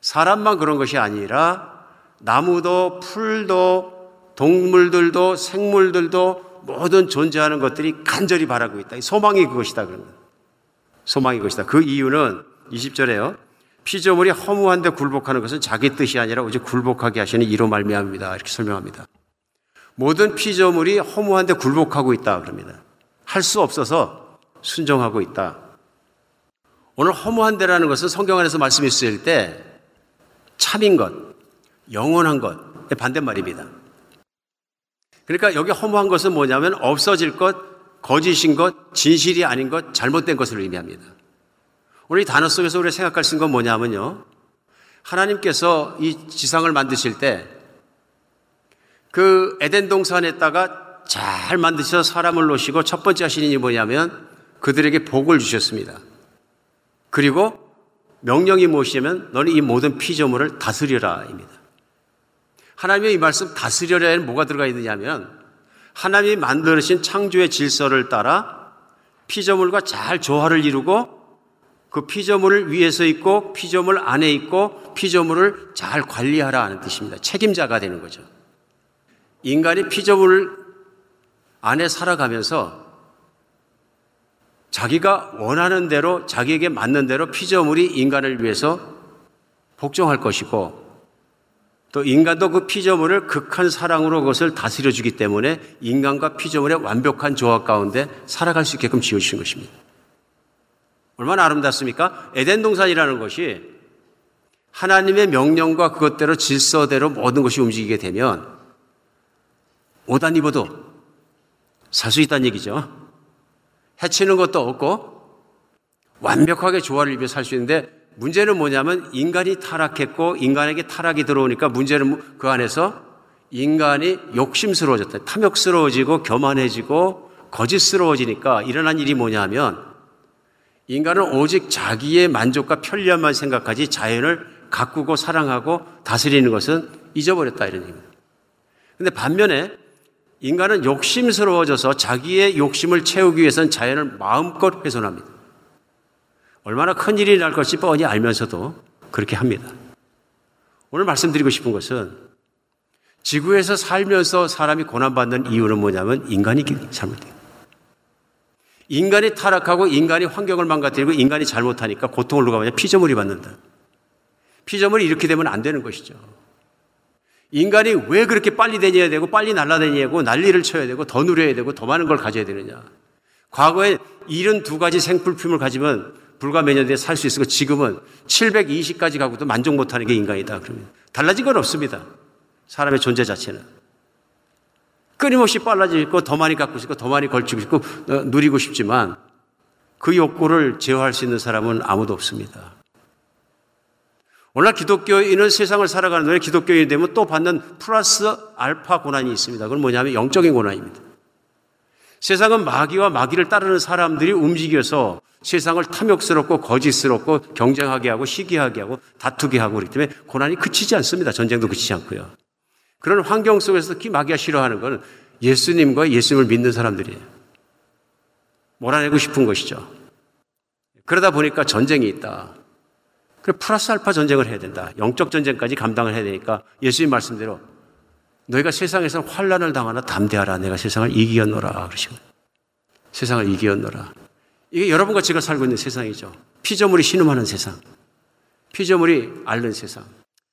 사람만 그런 것이 아니라 나무도 풀도 동물들도 생물들도 모든 존재하는 것들이 간절히 바라고 있다. 소망이 그것이다. 그런 거 소망이 그것이다. 그 이유는 20절에요. 피조물이 허무한데 굴복하는 것은 자기 뜻이 아니라 오직 굴복하게 하시는 이로 말미암니다. 이렇게 설명합니다. 모든 피조물이 허무한데 굴복하고 있다 그럽니다. 할 수 없어서 순종하고 있다. 오늘 허무한데라는 것은 성경 안에서 말씀이 쓰일 때 참인 것, 영원한 것의 반대말입니다. 그러니까 여기 허무한 것은 뭐냐면 없어질 것, 거짓인 것, 진실이 아닌 것, 잘못된 것을 의미합니다. 오늘 이 단어 속에서 우리가 생각할 수 있는 건 뭐냐면요. 하나님께서 이 지상을 만드실 때 그 에덴 동산에다가 잘 만드셔서 사람을 놓으시고 첫 번째 하신 일이 뭐냐면 그들에게 복을 주셨습니다. 그리고 명령이 무엇이냐면 너는 이 모든 피조물을 다스려라입니다. 하나님의 이 말씀 다스려라에는 뭐가 들어가 있느냐면 하나님이 만드신 창조의 질서를 따라 피조물과 잘 조화를 이루고 그 피조물을 위에서 있고 피조물 안에 있고 피조물을 잘 관리하라 하는 뜻입니다. 책임자가 되는 거죠. 인간이 피조물 안에 살아가면서 자기가 원하는 대로 자기에게 맞는 대로 피조물이 인간을 위해서 복종할 것이고 또 인간도 그 피조물을 극한 사랑으로 그것을 다스려 주기 때문에 인간과 피조물의 완벽한 조합 가운데 살아갈 수 있게끔 지어 주신 것입니다. 얼마나 아름답습니까? 에덴 동산이라는 것이 하나님의 명령과 그것대로 질서대로 모든 것이 움직이게 되면 옷 안 입어도 살 수 있다는 얘기죠. 해치는 것도 없고 완벽하게 조화를 입혀 살 수 있는데 문제는 뭐냐면 인간이 타락했고 인간에게 타락이 들어오니까 문제는 그 안에서 인간이 욕심스러워졌다. 탐욕스러워지고 교만해지고 거짓스러워지니까 일어난 일이 뭐냐면 인간은 오직 자기의 만족과 편리함만 생각하지 자연을 가꾸고 사랑하고 다스리는 것은 잊어버렸다 이런 얘기입니다. 근데 반면에 인간은 욕심스러워져서 자기의 욕심을 채우기 위해서는 자연을 마음껏 훼손합니다. 얼마나 큰 일이 날 것이 뻔히 알면서도 그렇게 합니다. 오늘 말씀드리고 싶은 것은 지구에서 살면서 사람이 고난받는 이유는 뭐냐면 인간이 잘못돼요. 인간이 타락하고 인간이 환경을 망가뜨리고 인간이 잘못하니까 고통을 누가 받냐? 피조물이 받는다. 피조물이 이렇게 되면 안 되는 것이죠. 인간이 왜 그렇게 빨리 다녀야 되고 빨리 되고 난리를 쳐야 되고 더 누려야 되고 더 많은 걸 가져야 되느냐. 과거에 72가지 생필품을 가지면 불과 몇 년 뒤에 살 수 있었고 지금은 720까지 가고도 만족 못하는 게 인간이다. 그러면 달라진 건 없습니다. 사람의 존재 자체는. 끊임없이 빨라지고 더 많이 갖고 싶고 더 많이 걸치고 싶고 어, 누리고 싶지만 그 욕구를 제어할 수 있는 사람은 아무도 없습니다. 오늘 기독교인은 세상을 살아가는 동안 기독교인이 되면 또 받는 플러스 알파 고난이 있습니다. 그건 뭐냐면 영적인 고난입니다. 세상은 마귀와 마귀를 따르는 사람들이 움직여서 세상을 탐욕스럽고 거짓스럽고 경쟁하게 하고 시기하게 하고 다투게 하고 그렇기 때문에 고난이 그치지 않습니다. 전쟁도 그치지 않고요. 그런 환경 속에서 특히 마귀가 싫어하는 것은 예수님과 예수님을 믿는 사람들이에요. 몰아내고 싶은 것이죠. 그러다 보니까 전쟁이 있다. 그래 플러스 알파 전쟁을 해야 된다. 영적 전쟁까지 감당을 해야 되니까 예수님 말씀대로 너희가 세상에서 환란을 당하나 담대하라. 내가 세상을 이기었노라 그러시고 세상을 이기었노라. 이게 여러분과 제가 살고 있는 세상이죠. 피조물이 신음하는 세상. 피조물이 앓는 세상.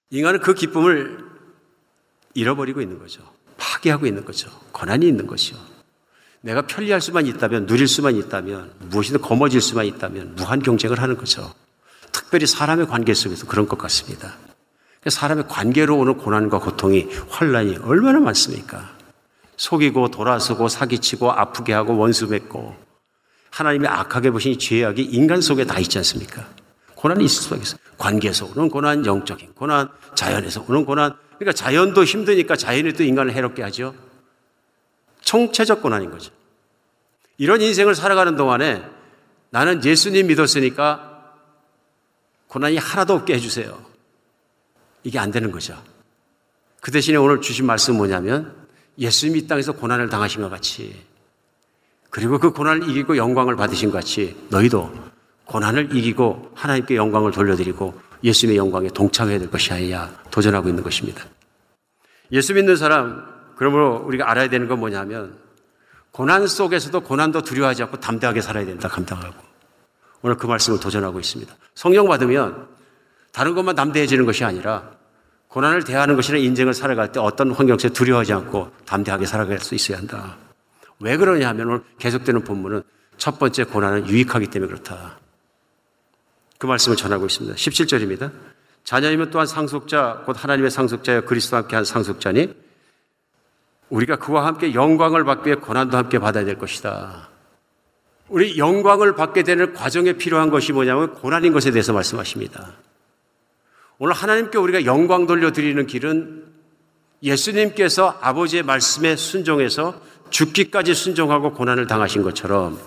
인간은 그 기쁨을 잃어버리고 있는 거죠. 파괴하고 있는 거죠. 권한이 있는 것이요. 내가 편리할 수만 있다면, 누릴 수만 있다면, 무엇이든 거머쥘 수만 있다면, 무한 경쟁을 하는 거죠. 특별히 사람의 관계 속에서 그런 것 같습니다. 사람의 관계로 오는 고난과 고통이, 환란이 얼마나 많습니까? 속이고, 돌아서고, 사기치고, 아프게 하고, 원수 맺고, 하나님의 악하게 보신 죄악이 인간 속에 다 있지 않습니까? 고난이 있을 수밖에 없어요. 관계에서 오는 고난, 영적인 고난, 자연에서 오는 고난. 그러니까 자연도 힘드니까 자연이 또 인간을 해롭게 하죠. 총체적 고난인 거죠. 이런 인생을 살아가는 동안에 나는 예수님 믿었으니까 고난이 하나도 없게 해주세요. 이게 안 되는 거죠. 그 대신에 오늘 주신 말씀은 뭐냐면 예수님이 이 땅에서 고난을 당하신 것 같이 그리고 그 고난을 이기고 영광을 받으신 것 같이 너희도 고난을 이기고 하나님께 영광을 돌려드리고 예수님의 영광에 동참해야 될 것이 아니냐 도전하고 있는 것입니다. 예수 믿는 사람, 그러므로 우리가 알아야 되는 건 뭐냐면 고난 속에서도 고난도 두려워하지 않고 담대하게 살아야 된다, 감당하고. 오늘 그 말씀을 도전하고 있습니다. 성령 받으면 다른 것만 담대해지는 것이 아니라 고난을 대하는 것이나 인생을 살아갈 때 어떤 환경 속에 두려워하지 않고 담대하게 살아갈 수 있어야 한다. 왜 그러냐 하면 오늘 계속되는 본문은 첫 번째 고난은 유익하기 때문에 그렇다. 그 말씀을 전하고 있습니다. 17절입니다. 자녀이면 또한 상속자, 곧 하나님의 상속자여 그리스도와 함께 한 상속자니 우리가 그와 함께 영광을 받기 위해 고난도 함께 받아야 될 것이다. 우리 영광을 받게 되는 과정에 필요한 것이 뭐냐면 고난인 것에 대해서 말씀하십니다. 오늘 하나님께 우리가 영광 돌려드리는 길은 예수님께서 아버지의 말씀에 순종해서 죽기까지 순종하고 고난을 당하신 것처럼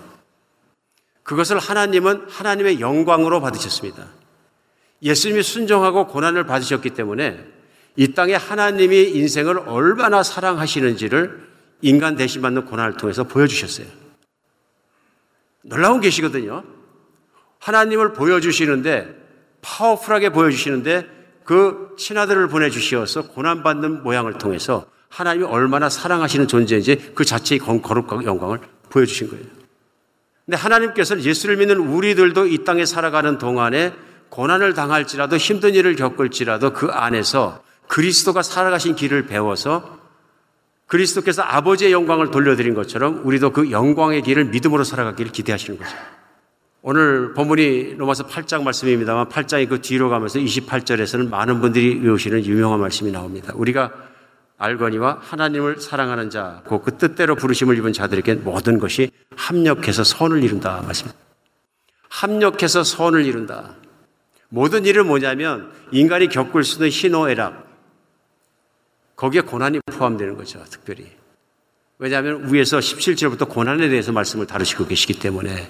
그것을 하나님은 하나님의 영광으로 받으셨습니다. 예수님이 순종하고 고난을 받으셨기 때문에 이 땅에 하나님이 인생을 얼마나 사랑하시는지를 인간 대신 받는 고난을 통해서 보여주셨어요. 놀라운 계시거든요. 하나님을 보여주시는데 파워풀하게 보여주시는데 그 친아들을 보내주시어서 고난받는 모양을 통해서 하나님이 얼마나 사랑하시는 존재인지 그 자체의 거룩과 영광을 보여주신 거예요. 근데 하나님께서는 예수를 믿는 우리들도 이 땅에 살아가는 동안에 고난을 당할지라도 힘든 일을 겪을지라도 그 안에서 그리스도가 살아가신 길을 배워서 그리스도께서 아버지의 영광을 돌려드린 것처럼 우리도 그 영광의 길을 믿음으로 살아가기를 기대하시는 거죠. 오늘 본문이 로마서 8장 말씀입니다만 8장이 그 뒤로 가면서 28절에서는 많은 분들이 외우시는 유명한 말씀이 나옵니다. 우리가 알거니와 하나님을 사랑하는 자, 그 뜻대로 부르심을 입은 자들에게 모든 것이 합력해서 선을 이룬다. 말씀. 합력해서 선을 이룬다. 모든 일은 뭐냐면 인간이 겪을 수 있는 희노애락, 거기에 고난이 포함되는 거죠, 특별히. 왜냐하면 위에서 17절부터 고난에 대해서 말씀을 다루시고 계시기 때문에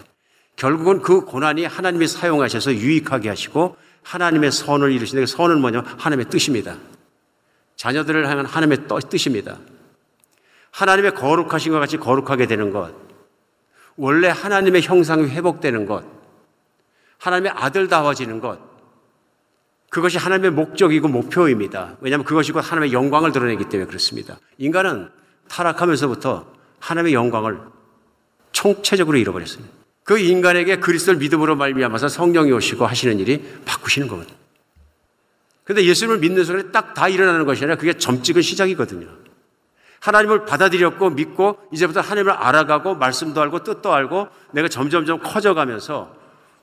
결국은 그 고난이 하나님이 사용하셔서 유익하게 하시고 하나님의 선을 이루시는 선은 뭐냐? 하나님의 뜻입니다. 자녀들을 향한 하나님의 뜻입니다. 하나님의 거룩하신 것 같이 거룩하게 되는 것. 원래 하나님의 형상이 회복되는 것. 하나님의 아들다워지는 것. 그것이 하나님의 목적이고 목표입니다. 왜냐하면 그것이 곧 하나님의 영광을 드러내기 때문에 그렇습니다. 인간은 타락하면서부터 하나님의 영광을 총체적으로 잃어버렸습니다. 그 인간에게 그리스도를 믿음으로 말미암아서 성령이 오시고 하시는 일이 바꾸시는 거거든요. 근데 예수님을 믿는 순간에 딱다 일어나는 것이 아니라 그게 점 찍은 시작이거든요. 하나님을 받아들였고 믿고 이제부터 하나님을 알아가고 말씀도 알고 뜻도 알고 내가 점점점 커져가면서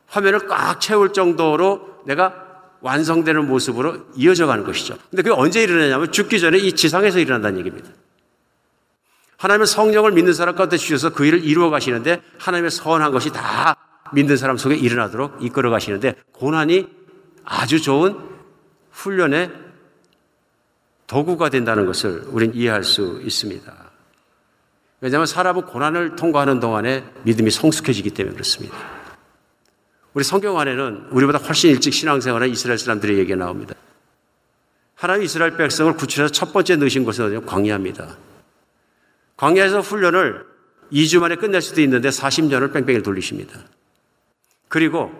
화면을 꽉 채울 정도로 내가 완성되는 모습으로 이어져 가는 것이죠. 근데 그게 언제 일어나냐면 죽기 전에 이 지상에서 일어난다는 얘기입니다. 하나님은 성령을 믿는 사람 가운데 주셔서 그 일을 이루어 가시는데 하나님의 선한 것이 다 믿는 사람 속에 일어나도록 이끌어 가시는데 고난이 아주 좋은 훈련의 도구가 된다는 것을 우리는 이해할 수 있습니다. 왜냐하면 사람은 고난을 통과하는 동안에 믿음이 성숙해지기 때문에 그렇습니다. 우리 성경 안에는 우리보다 훨씬 일찍 신앙생활한 이스라엘 사람들의 얘기가 나옵니다. 하나님 이스라엘 백성을 구출해서 첫 번째 넣으신 곳은 광야입니다. 광야에서 훈련을 2주 만에 끝낼 수도 있는데 40년을 뺑뺑이 돌리십니다. 그리고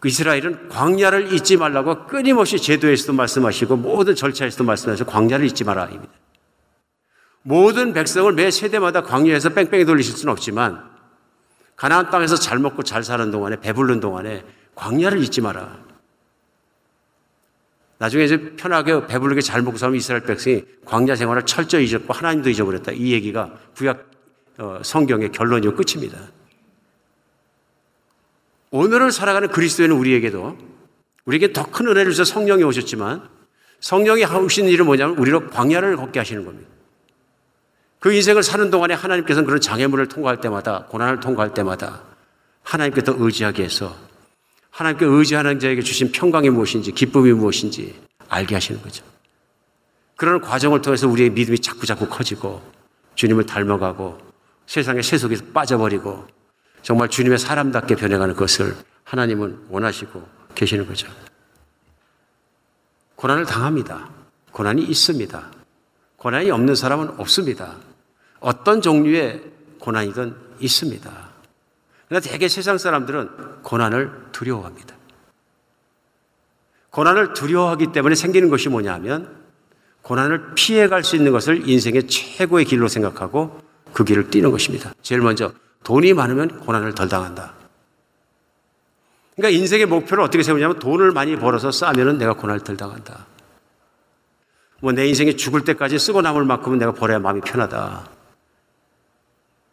그 이스라엘은 광야를 잊지 말라고 끊임없이 제도에서도 말씀하시고 모든 절차에서도 말씀하셔서 광야를 잊지 마라. 입니다. 모든 백성을 매 세대마다 광야에서 뺑뺑이 돌리실 수는 없지만 가나안 땅에서 잘 먹고 잘 사는 동안에 배부른 동안에 광야를 잊지 마라. 나중에 이제 편하게 배부르게 잘 먹고 사는 이스라엘 백성이 광야 생활을 철저히 잊었고 하나님도 잊어버렸다. 이 얘기가 구약 어, 성경의 결론이고 끝입니다. 오늘을 살아가는 그리스도인은 우리에게도 우리에게 더 큰 은혜를 주셔서 성령이 오셨지만 성령이 하신 일은 뭐냐면 우리로 광야를 걷게 하시는 겁니다. 그 인생을 사는 동안에 하나님께서는 그런 장애물을 통과할 때마다, 고난을 통과할 때마다 하나님께 더 의지하게 해서 하나님께 의지하는 자에게 주신 평강이 무엇인지, 기쁨이 무엇인지 알게 하시는 거죠. 그런 과정을 통해서 우리의 믿음이 자꾸 자꾸 커지고 주님을 닮아가고 세상의 세속에서 빠져버리고 정말 주님의 사람답게 변해가는 것을 하나님은 원하시고 계시는 거죠. 고난을 당합니다. 고난이 있습니다. 고난이 없는 사람은 없습니다. 어떤 종류의 고난이든 있습니다. 그러나 대개 세상 사람들은 고난을 두려워합니다. 고난을 두려워하기 때문에 생기는 것이 뭐냐 하면 고난을 피해갈 수 있는 것을 인생의 최고의 길로 생각하고 그 길을 뛰는 것입니다. 제일 먼저 돈이 많으면 고난을 덜 당한다. 그러니까 인생의 목표를 어떻게 세우냐면 돈을 많이 벌어서 싸면은 내가 고난을 덜 당한다. 뭐 내 인생에 죽을 때까지 쓰고 남을 만큼은 내가 벌어야 마음이 편하다.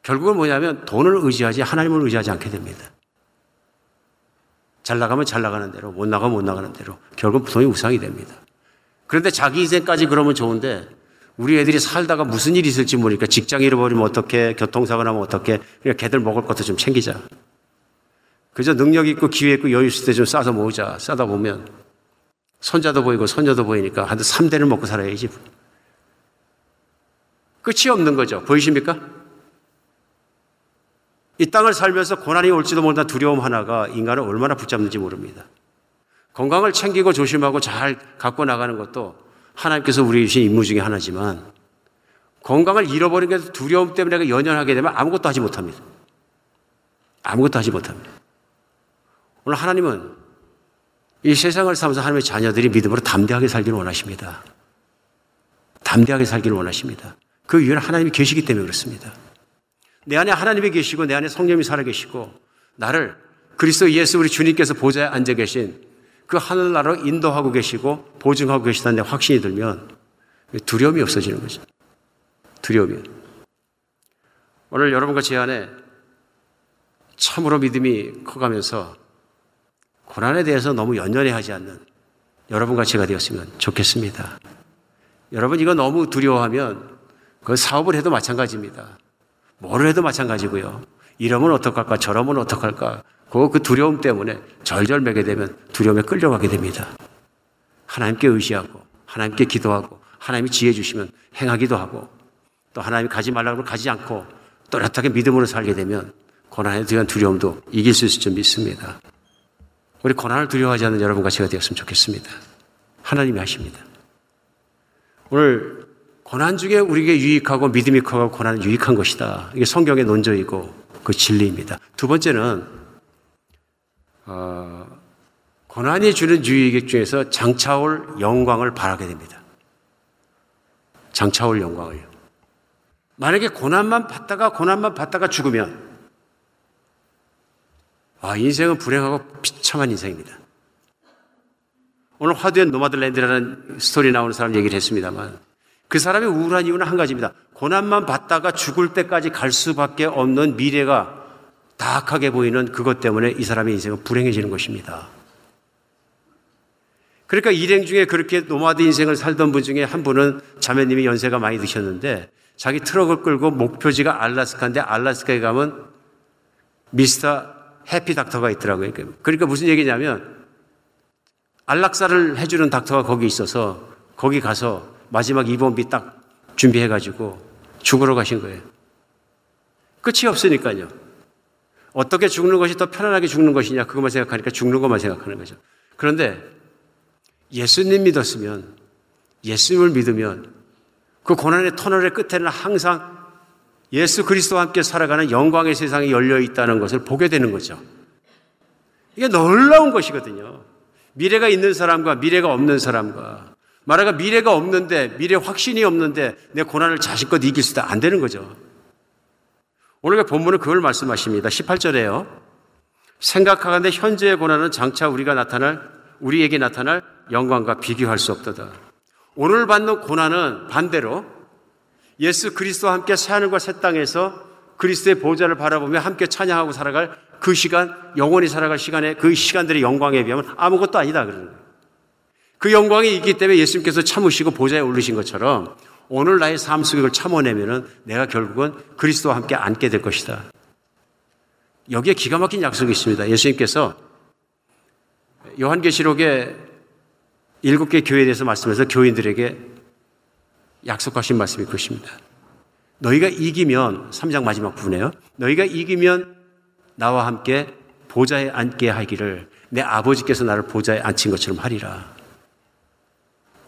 결국은 뭐냐면 돈을 의지하지 하나님을 의지하지 않게 됩니다. 잘 나가면 잘 나가는 대로, 못 나가면 못 나가는 대로. 결국 돈이 우상이 됩니다. 그런데 자기 인생까지 그러면 좋은데 우리 애들이 살다가 무슨 일이 있을지 모르니까 직장 잃어버리면 어떻게, 교통사고 나면 어떻게, 그냥 걔들 먹을 것도 좀 챙기자. 그저 능력 있고 기회 있고 여유 있을 때 좀 싸서 모으자. 싸다 보면 손자도 보이고 손녀도 보이니까 한 3대를 먹고 살아야지. 끝이 없는 거죠. 보이십니까? 이 땅을 살면서 고난이 올지도 모른다 두려움 하나가 인간을 얼마나 붙잡는지 모릅니다. 건강을 챙기고 조심하고 잘 갖고 나가는 것도 하나님께서 우리 주신 임무 중에 하나지만 건강을 잃어버린 게 두려움 때문에 연연하게 되면 아무것도 하지 못합니다. 아무것도 하지 못합니다. 오늘 하나님은 이 세상을 살면서 하나님의 자녀들이 믿음으로 담대하게 살기를 원하십니다. 담대하게 살기를 원하십니다. 그 이유는 하나님이 계시기 때문에 그렇습니다. 내 안에 하나님이 계시고 내 안에 성령이 살아 계시고 나를 그리스도 예수 우리 주님께서 보좌에 앉아 계신 그 하늘나라로 인도하고 계시고 보증하고 계시다는 데 확신이 들면 두려움이 없어지는 거죠. 두려움이. 오늘 여러분과 제 안에 참으로 믿음이 커가면서 고난에 대해서 너무 연연해 하지 않는 여러분과 제가 되었으면 좋겠습니다. 여러분 이거 너무 두려워하면 그 사업을 해도 마찬가지입니다. 뭐를 해도 마찬가지고요. 이러면 어떡할까 저러면 어떡할까 그, 그 두려움 때문에 절절매게 되면 두려움에 끌려가게 됩니다. 하나님께 의지하고 하나님께 기도하고 하나님이 지혜 주시면 행하기도 하고 또 하나님이 가지 말라고 하면 가지 않고 또렷하게 믿음으로 살게 되면 고난에 대한 두려움도 이길 수 있을 줄 믿습니다. 우리 고난을 두려워하지 않는 여러분과 제가 되었으면 좋겠습니다. 하나님이 하십니다. 오늘 고난 중에 우리에게 유익하고 믿음이 커가고 고난은 유익한 것이다. 이게 성경의 논조이고 그 진리입니다. 두 번째는 어, 고난이 주는 유익 중에서 장차올 영광을 바라게 됩니다. 장차올 영광을요. 만약에 고난만 받다가 고난만 받다가 죽으면 아 인생은 불행하고 비참한 인생입니다. 오늘 화두에 노마드랜드라는 스토리 나오는 사람 얘기를 했습니다만 그 사람이 우울한 이유는 한 가지입니다. 고난만 받다가 죽을 때까지 갈 수밖에 없는 미래가 다악하게 보이는 그것 때문에 이 사람의 인생은 불행해지는 것입니다. 그러니까 일행 중에 그렇게 노마드 인생을 살던 분 중에 한 분은 자매님이 연세가 많이 드셨는데 자기 트럭을 끌고 목표지가 알라스카인데 알라스카에 가면 미스터 해피 닥터가 있더라고요. 그러니까 무슨 얘기냐면 안락사를 해주는 닥터가 거기 있어서 거기 가서 마지막 입원비 딱 준비해가지고 죽으러 가신 거예요. 끝이 없으니까요. 어떻게 죽는 것이 더 편안하게 죽는 것이냐 그것만 생각하니까 죽는 것만 생각하는 거죠. 그런데 예수님 믿었으면 예수님을 믿으면 그 고난의 터널의 끝에는 항상 예수 그리스도와 함께 살아가는 영광의 세상이 열려 있다는 것을 보게 되는 거죠. 이게 놀라운 것이거든요. 미래가 있는 사람과 미래가 없는 사람과 말하가 미래가 없는데 미래 확신이 없는데 내 고난을 자신껏 이길 수도 안 되는 거죠. 오늘 본문은 그걸 말씀하십니다. 18절에요. 생각하건대 현재의 고난은 장차 우리가 나타날 우리에게 나타날 영광과 비교할 수 없도다. 오늘 받는 고난은 반대로 예수 그리스도와 함께 새 하늘과 새 땅에서 그리스도의 보좌를 바라보며 함께 찬양하고 살아갈 그 시간, 영원히 살아갈 시간에 그 시간들의 영광에 비하면 아무것도 아니다 그러는 거예요. 그 영광이 있기 때문에 예수님께서 참으시고 보좌에 오르신 것처럼 오늘 나의 삶 속을 참아내면은 내가 결국은 그리스도와 함께 앉게 될 것이다. 여기에 기가 막힌 약속이 있습니다. 예수님께서 요한계시록에 일곱 개 교회에 대해서 말씀해서 교인들에게 약속하신 말씀이 그것입니다. 너희가 이기면 3장 마지막 부분에요. 너희가 이기면 나와 함께 보좌에 앉게 하기를 내 아버지께서 나를 보좌에 앉힌 것처럼 하리라.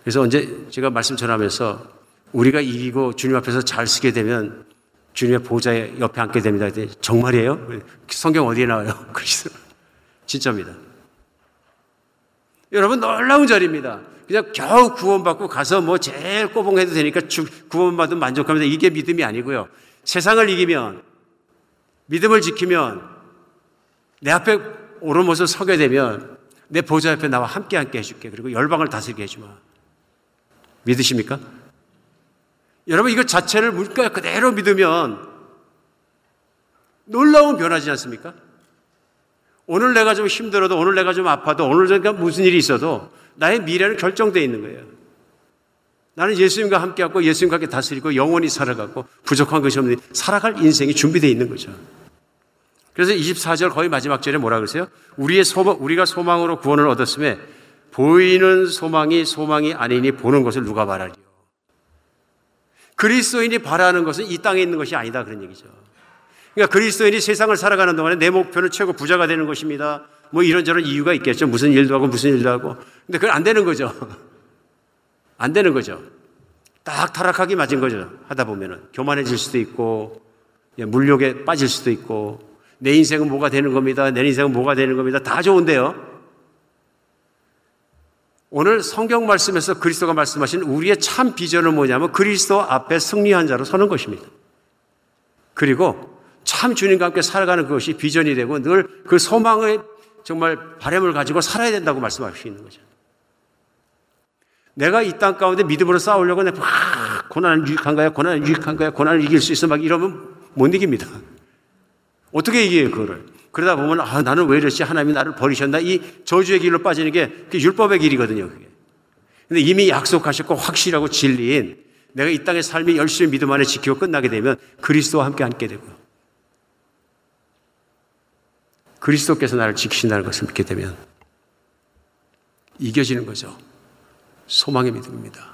그래서 언제 제가 말씀 전하면서 우리가 이기고 주님 앞에서 잘 쓰게 되면 주님의 보좌에 옆에 앉게 됩니다. 정말이에요? 성경 어디에 나와요? 진짜입니다. 여러분 놀라운 자리입니다. 그냥 겨우 구원받고 가서 뭐 제일 꼬봉해도 되니까 구원받으면 만족합니다. 이게 믿음이 아니고요. 세상을 이기면 믿음을 지키면 내 앞에 오르모서 서게 되면 내 보좌 옆에 나와 함께 함께 해줄게. 그리고 열방을 다스리게 해주마. 믿으십니까? 여러분 이거 자체를 물가 그대로 믿으면 놀라운 변화지 않습니까? 오늘 내가 좀 힘들어도 오늘 내가 좀 아파도 오늘 내가 무슨 일이 있어도 나의 미래는 결정되어 있는 거예요. 나는 예수님과 함께하고 예수님과 함께 다스리고 영원히 살아가고 부족한 것이 없는 살아갈 인생이 준비되어 있는 거죠. 그래서 24절 거의 마지막 절에 뭐라 그러세요? 우리의 소망, 우리가 소망으로 구원을 얻었음에 보이는 소망이 소망이 아니니 보는 것을 누가 말하리요? 그리스도인이 바라는 것은 이 땅에 있는 것이 아니다 그런 얘기죠. 그러니까 그리스도인이 세상을 살아가는 동안에 내 목표는 최고 부자가 되는 것입니다. 뭐 이런저런 이유가 있겠죠. 무슨 일도 하고 무슨 일도 하고. 근데 그건 안 되는 거죠. 안 되는 거죠. 딱 타락하기 맞은 거죠. 하다 보면은 교만해질 수도 있고 예, 물욕에 빠질 수도 있고 내 인생은 뭐가 되는 겁니다. 내 인생은 뭐가 되는 겁니다. 다 좋은데요. 오늘 성경 말씀에서 그리스도가 말씀하신 우리의 참 비전은 뭐냐면 그리스도 앞에 승리한 자로 서는 것입니다. 그리고 참 주님과 함께 살아가는 그것이 비전이 되고 늘 그 소망의 정말 바램을 가지고 살아야 된다고 말씀하시고 있는 거죠. 내가 이 땅 가운데 믿음으로 싸우려고 내가 막 고난을 유익한 거야, 고난을 유익한 거야, 고난을 이길 수 있어 막 이러면 못 이깁니다. 어떻게 이겨요, 그거를? 그러다 보면 아 나는 왜 이러지 하나님이 나를 버리셨나 이 저주의 길로 빠지는 게 율법의 길이거든요. 그게. 근데 이미 약속하셨고 확실하고 진리인 내가 이 땅의 삶이 열심히 믿음 안에 지키고 끝나게 되면 그리스도와 함께 앉게 되고요. 그리스도께서 나를 지키신다는 것을 믿게 되면 이겨지는 거죠. 소망의 믿음입니다.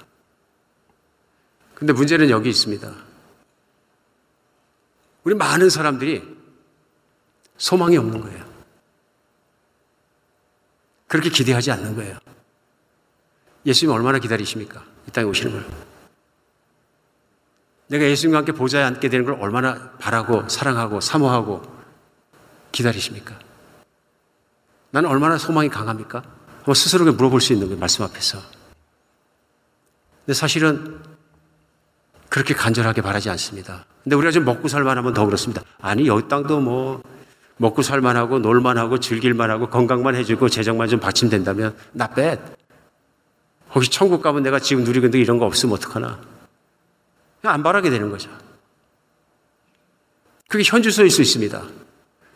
근데 문제는 여기 있습니다. 우리 많은 사람들이 소망이 없는 거예요. 그렇게 기대하지 않는 거예요. 예수님 얼마나 기다리십니까? 이 땅에 오시는 걸. 내가 예수님과 함께 보좌에 앉게 되는 걸 얼마나 바라고 사랑하고 사모하고 기다리십니까? 나는 얼마나 소망이 강합니까? 한번 스스로에게 물어볼 수 있는 거예요. 말씀 앞에서. 근데 사실은 그렇게 간절하게 바라지 않습니다. 근데 우리가 지금 먹고 살만하면 더 그렇습니다. 아니, 여기 땅도 뭐 먹고 살만하고 놀만하고 즐길만하고 건강만 해주고 재정만 좀 받침된다면 나 빼. 혹시 천국 가면 내가 지금 누리고 있는 이런 거 없으면 어떡하나. 그냥 안 바라게 되는 거죠. 그게 현주소일 수 있습니다.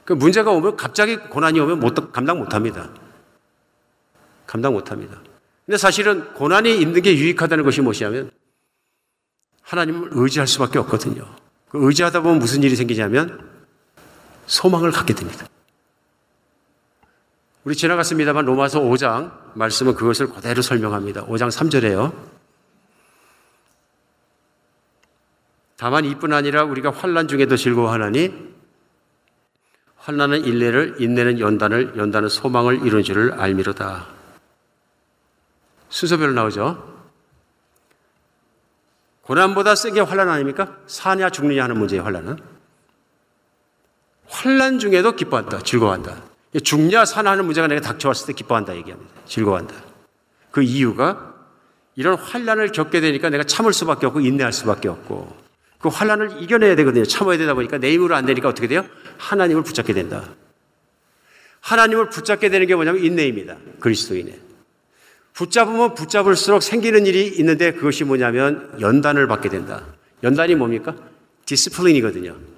그 문제가 오면 갑자기 고난이 오면 못, 감당 못 합니다. 감당 못 합니다. 근데 사실은 고난이 있는 게 유익하다는 것이 무엇이냐면 하나님을 의지할 수밖에 없거든요. 그 의지하다 보면 무슨 일이 생기냐면 소망을 갖게 됩니다. 우리 지나갔습니다만 로마서 5장 말씀은 그것을 그대로 설명합니다. 5장 3절에요. 다만 이뿐 아니라 우리가 환란 중에도 즐거워하나니 환란은 인내를 인내는 연단을 연단은 소망을 이룬 줄을 알미로다. 순서별로 나오죠. 고난보다 세게 환란 아닙니까? 사냐 죽느냐 하는 문제의 환란은. 환란 중에도 기뻐한다. 즐거워한다. 죽냐 사나하는 문제가 내가 닥쳐왔을 때 기뻐한다 얘기합니다. 즐거워한다. 그 이유가 이런 환란을 겪게 되니까 내가 참을 수밖에 없고 인내할 수밖에 없고 그 환란을 이겨내야 되거든요. 참아야 되다 보니까 내 힘으로 안 되니까 어떻게 돼요? 하나님을 붙잡게 된다. 하나님을 붙잡게 되는 게 뭐냐면 인내입니다. 그리스도인의. 붙잡으면 붙잡을수록 생기는 일이 있는데 그것이 뭐냐면 연단을 받게 된다. 연단이 뭡니까? discipline이거든요.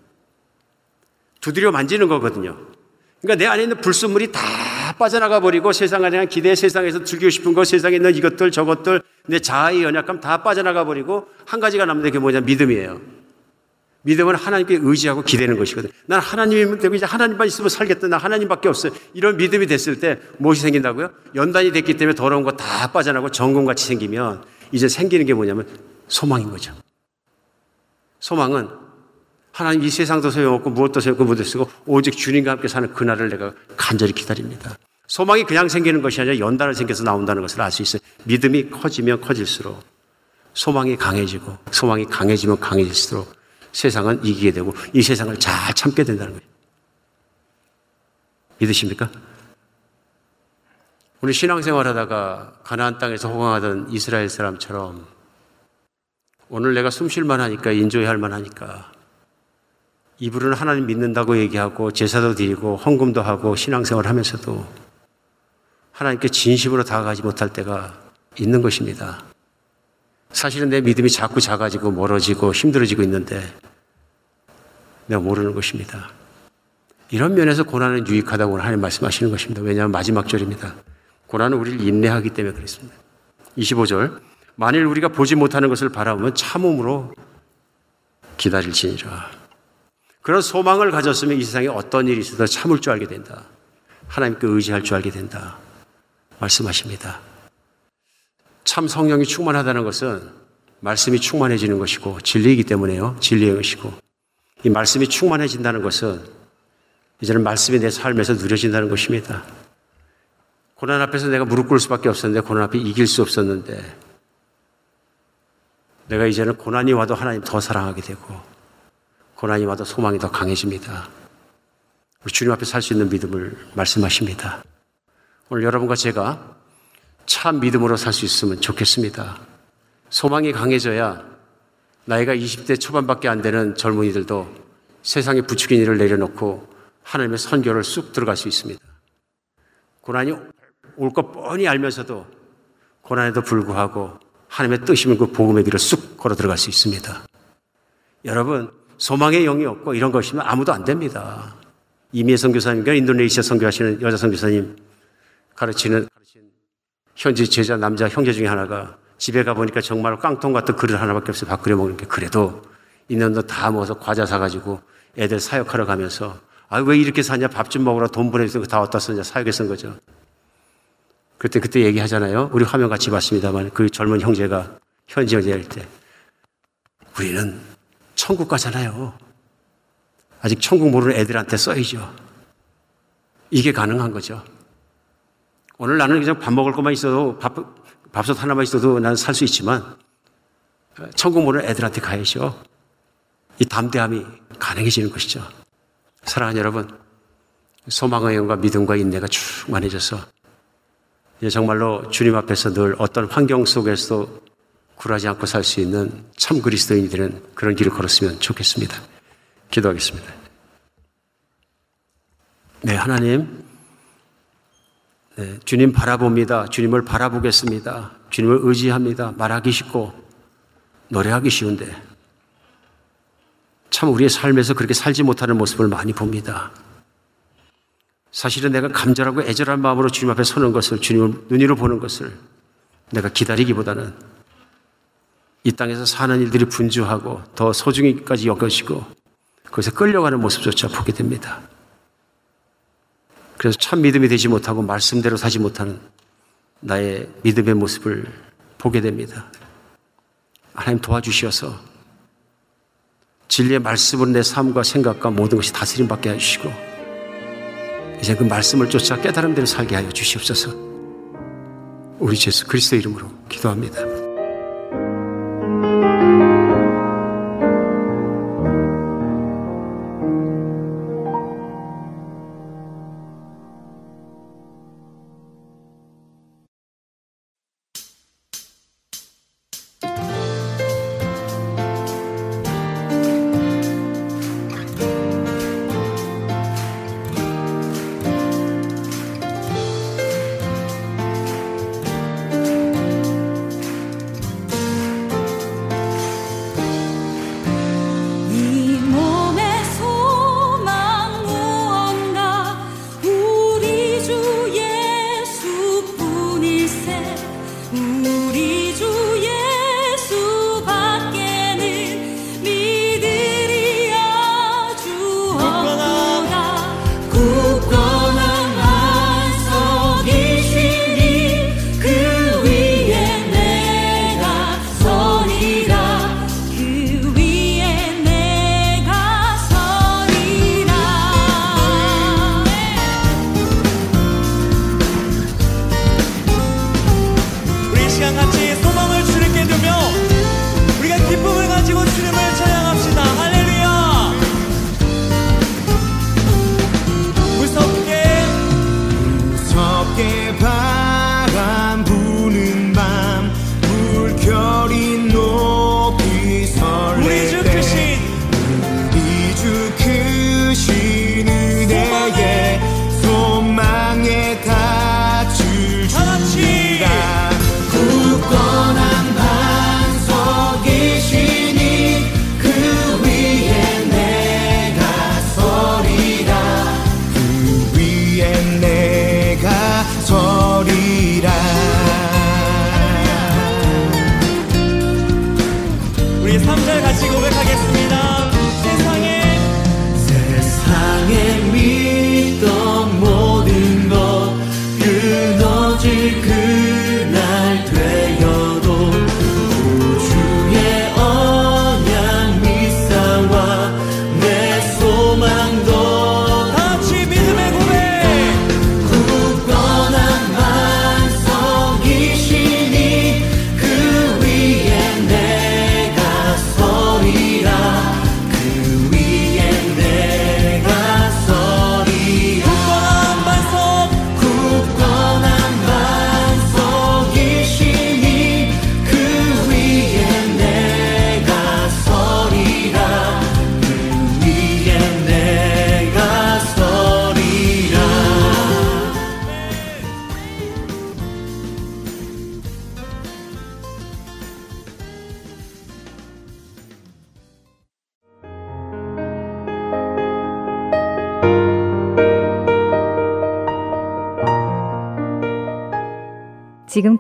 두드려 만지는 거거든요. 그러니까 내 안에 있는 불순물이 다 빠져나가 버리고 세상에 대한 기대, 세상에서 즐기고 싶은 것, 세상에 있는 이것들, 저것들, 내 자아의 연약함 다 빠져나가 버리고 한 가지가 남는 게 뭐냐? 믿음이에요. 믿음은 하나님께 의지하고 기대는 것이거든. 난 하나님이면 되고 이제 하나님만 있으면 살겠다. 나 하나님밖에 없어요. 이런 믿음이 됐을 때 무엇이 생긴다고요? 연단이 됐기 때문에 더러운 거 다 빠져나고 정금같이 생기면 이제 생기는 게 뭐냐면 소망인 거죠. 소망은 하나님 이 세상도 소용없고 무엇도 소용없고 무엇도 쓰고 오직 주님과 함께 사는 그날을 내가 간절히 기다립니다. 소망이 그냥 생기는 것이 아니라 연단을 생겨서 나온다는 것을 알 수 있어요. 믿음이 커지면 커질수록 소망이 강해지고 소망이 강해지면 강해질수록 세상은 이기게 되고 이 세상을 잘 참게 된다는 거예요. 믿으십니까? 우리 신앙생활 하다가 가나안 땅에서 호강하던 이스라엘 사람처럼 오늘 내가 숨 쉴만 하니까 인조할 만 하니까 이불은 하나님 믿는다고 얘기하고 제사도 드리고 헌금도 하고 신앙생활 하면서도 하나님께 진심으로 다가가지 못할 때가 있는 것입니다. 사실은 내 믿음이 자꾸 작아지고 멀어지고 힘들어지고 있는데 내가 모르는 것입니다. 이런 면에서 고난은 유익하다고 하나님 말씀하시는 것입니다. 왜냐하면 마지막 절입니다. 고난은 우리를 인내하기 때문에 그렇습니다. 25절. 만일 우리가 보지 못하는 것을 바라보면 참음으로 기다릴지니라. 그런 소망을 가졌으면 이 세상에 어떤 일이 있어도 참을 줄 알게 된다. 하나님께 의지할 줄 알게 된다. 말씀하십니다. 참 성령이 충만하다는 것은 말씀이 충만해지는 것이고 진리이기 때문에요. 진리의 것이고 이 말씀이 충만해진다는 것은 이제는 말씀이 내 삶에서 누려진다는 것입니다. 고난 앞에서 내가 무릎 꿇을 수밖에 없었는데 고난 앞에 이길 수 없었는데 내가 이제는 고난이 와도 하나님 더 사랑하게 되고 고난이 와도 소망이 더 강해집니다. 우리 주님 앞에 살 수 있는 믿음을 말씀하십니다. 오늘 여러분과 제가 참 믿음으로 살 수 있으면 좋겠습니다. 소망이 강해져야 나이가 20대 초반밖에 안 되는 젊은이들도 세상에 부추긴 일을 내려놓고 하나님의 선교를 쑥 들어갈 수 있습니다. 고난이 올 것 뻔히 알면서도 고난에도 불구하고 하나님의 뜻이면 그 복음의 길을 쑥 걸어 들어갈 수 있습니다. 여러분, 소망의 영이 없고 이런 것이면 아무도 안 됩니다. 이미혜 선교사님과 인도네시아 선교하시는 여자 선교사님 가르치는 현지 제자 남자 형제 중에 하나가 집에 가보니까 정말 깡통 같은 그릇 하나밖에 없어요. 밥 끓여 먹는 게. 그래도 있는 돈다 모아서 과자 사가지고 애들 사역하러 가면서 아, 왜 이렇게 사냐? 밥 좀 먹으러 돈 보내주고 다 어디다 쓰냐? 사역에 쓴 거죠. 그때, 그때 얘기하잖아요. 우리 화면 같이 봤습니다만 그 젊은 형제가 현지 얘기할 때 우리는 천국 가잖아요. 아직 천국 모르는 애들한테 써야죠. 이게 가능한 거죠. 오늘 나는 그냥 밥 먹을 것만 있어도 밥, 밥솥 하나만 있어도 나는 살 수 있지만 천국 모르는 애들한테 가야죠. 이 담대함이 가능해지는 것이죠. 사랑하는 여러분, 소망의 영과 믿음과 인내가 충만해져서 정말로 주님 앞에서 늘 어떤 환경 속에서도 굴하지 않고 살 수 있는 참 그리스도인이 되는 그런 길을 걸었으면 좋겠습니다. 기도하겠습니다. 네, 하나님. 네, 주님 바라봅니다. 주님을 바라보겠습니다. 주님을 의지합니다. 말하기 쉽고 노래하기 쉬운데 참 우리의 삶에서 그렇게 살지 못하는 모습을 많이 봅니다. 사실은 내가 감절하고 애절한 마음으로 주님 앞에 서는 것을 주님을 눈으로 보는 것을 내가 기다리기보다는 이 땅에서 사는 일들이 분주하고 더 소중히까지 여겨지고 그것에 끌려가는 모습조차 보게 됩니다. 그래서 참 믿음이 되지 못하고 말씀대로 사지 못하는 나의 믿음의 모습을 보게 됩니다. 하나님 도와주시어서 진리의 말씀으로 내 삶과 생각과 모든 것이 다스림 받게 해주시고 이제 그 말씀을 쫓아 깨달음대로 살게 하여 주시옵소서. 우리 예수 그리스도 이름으로 기도합니다.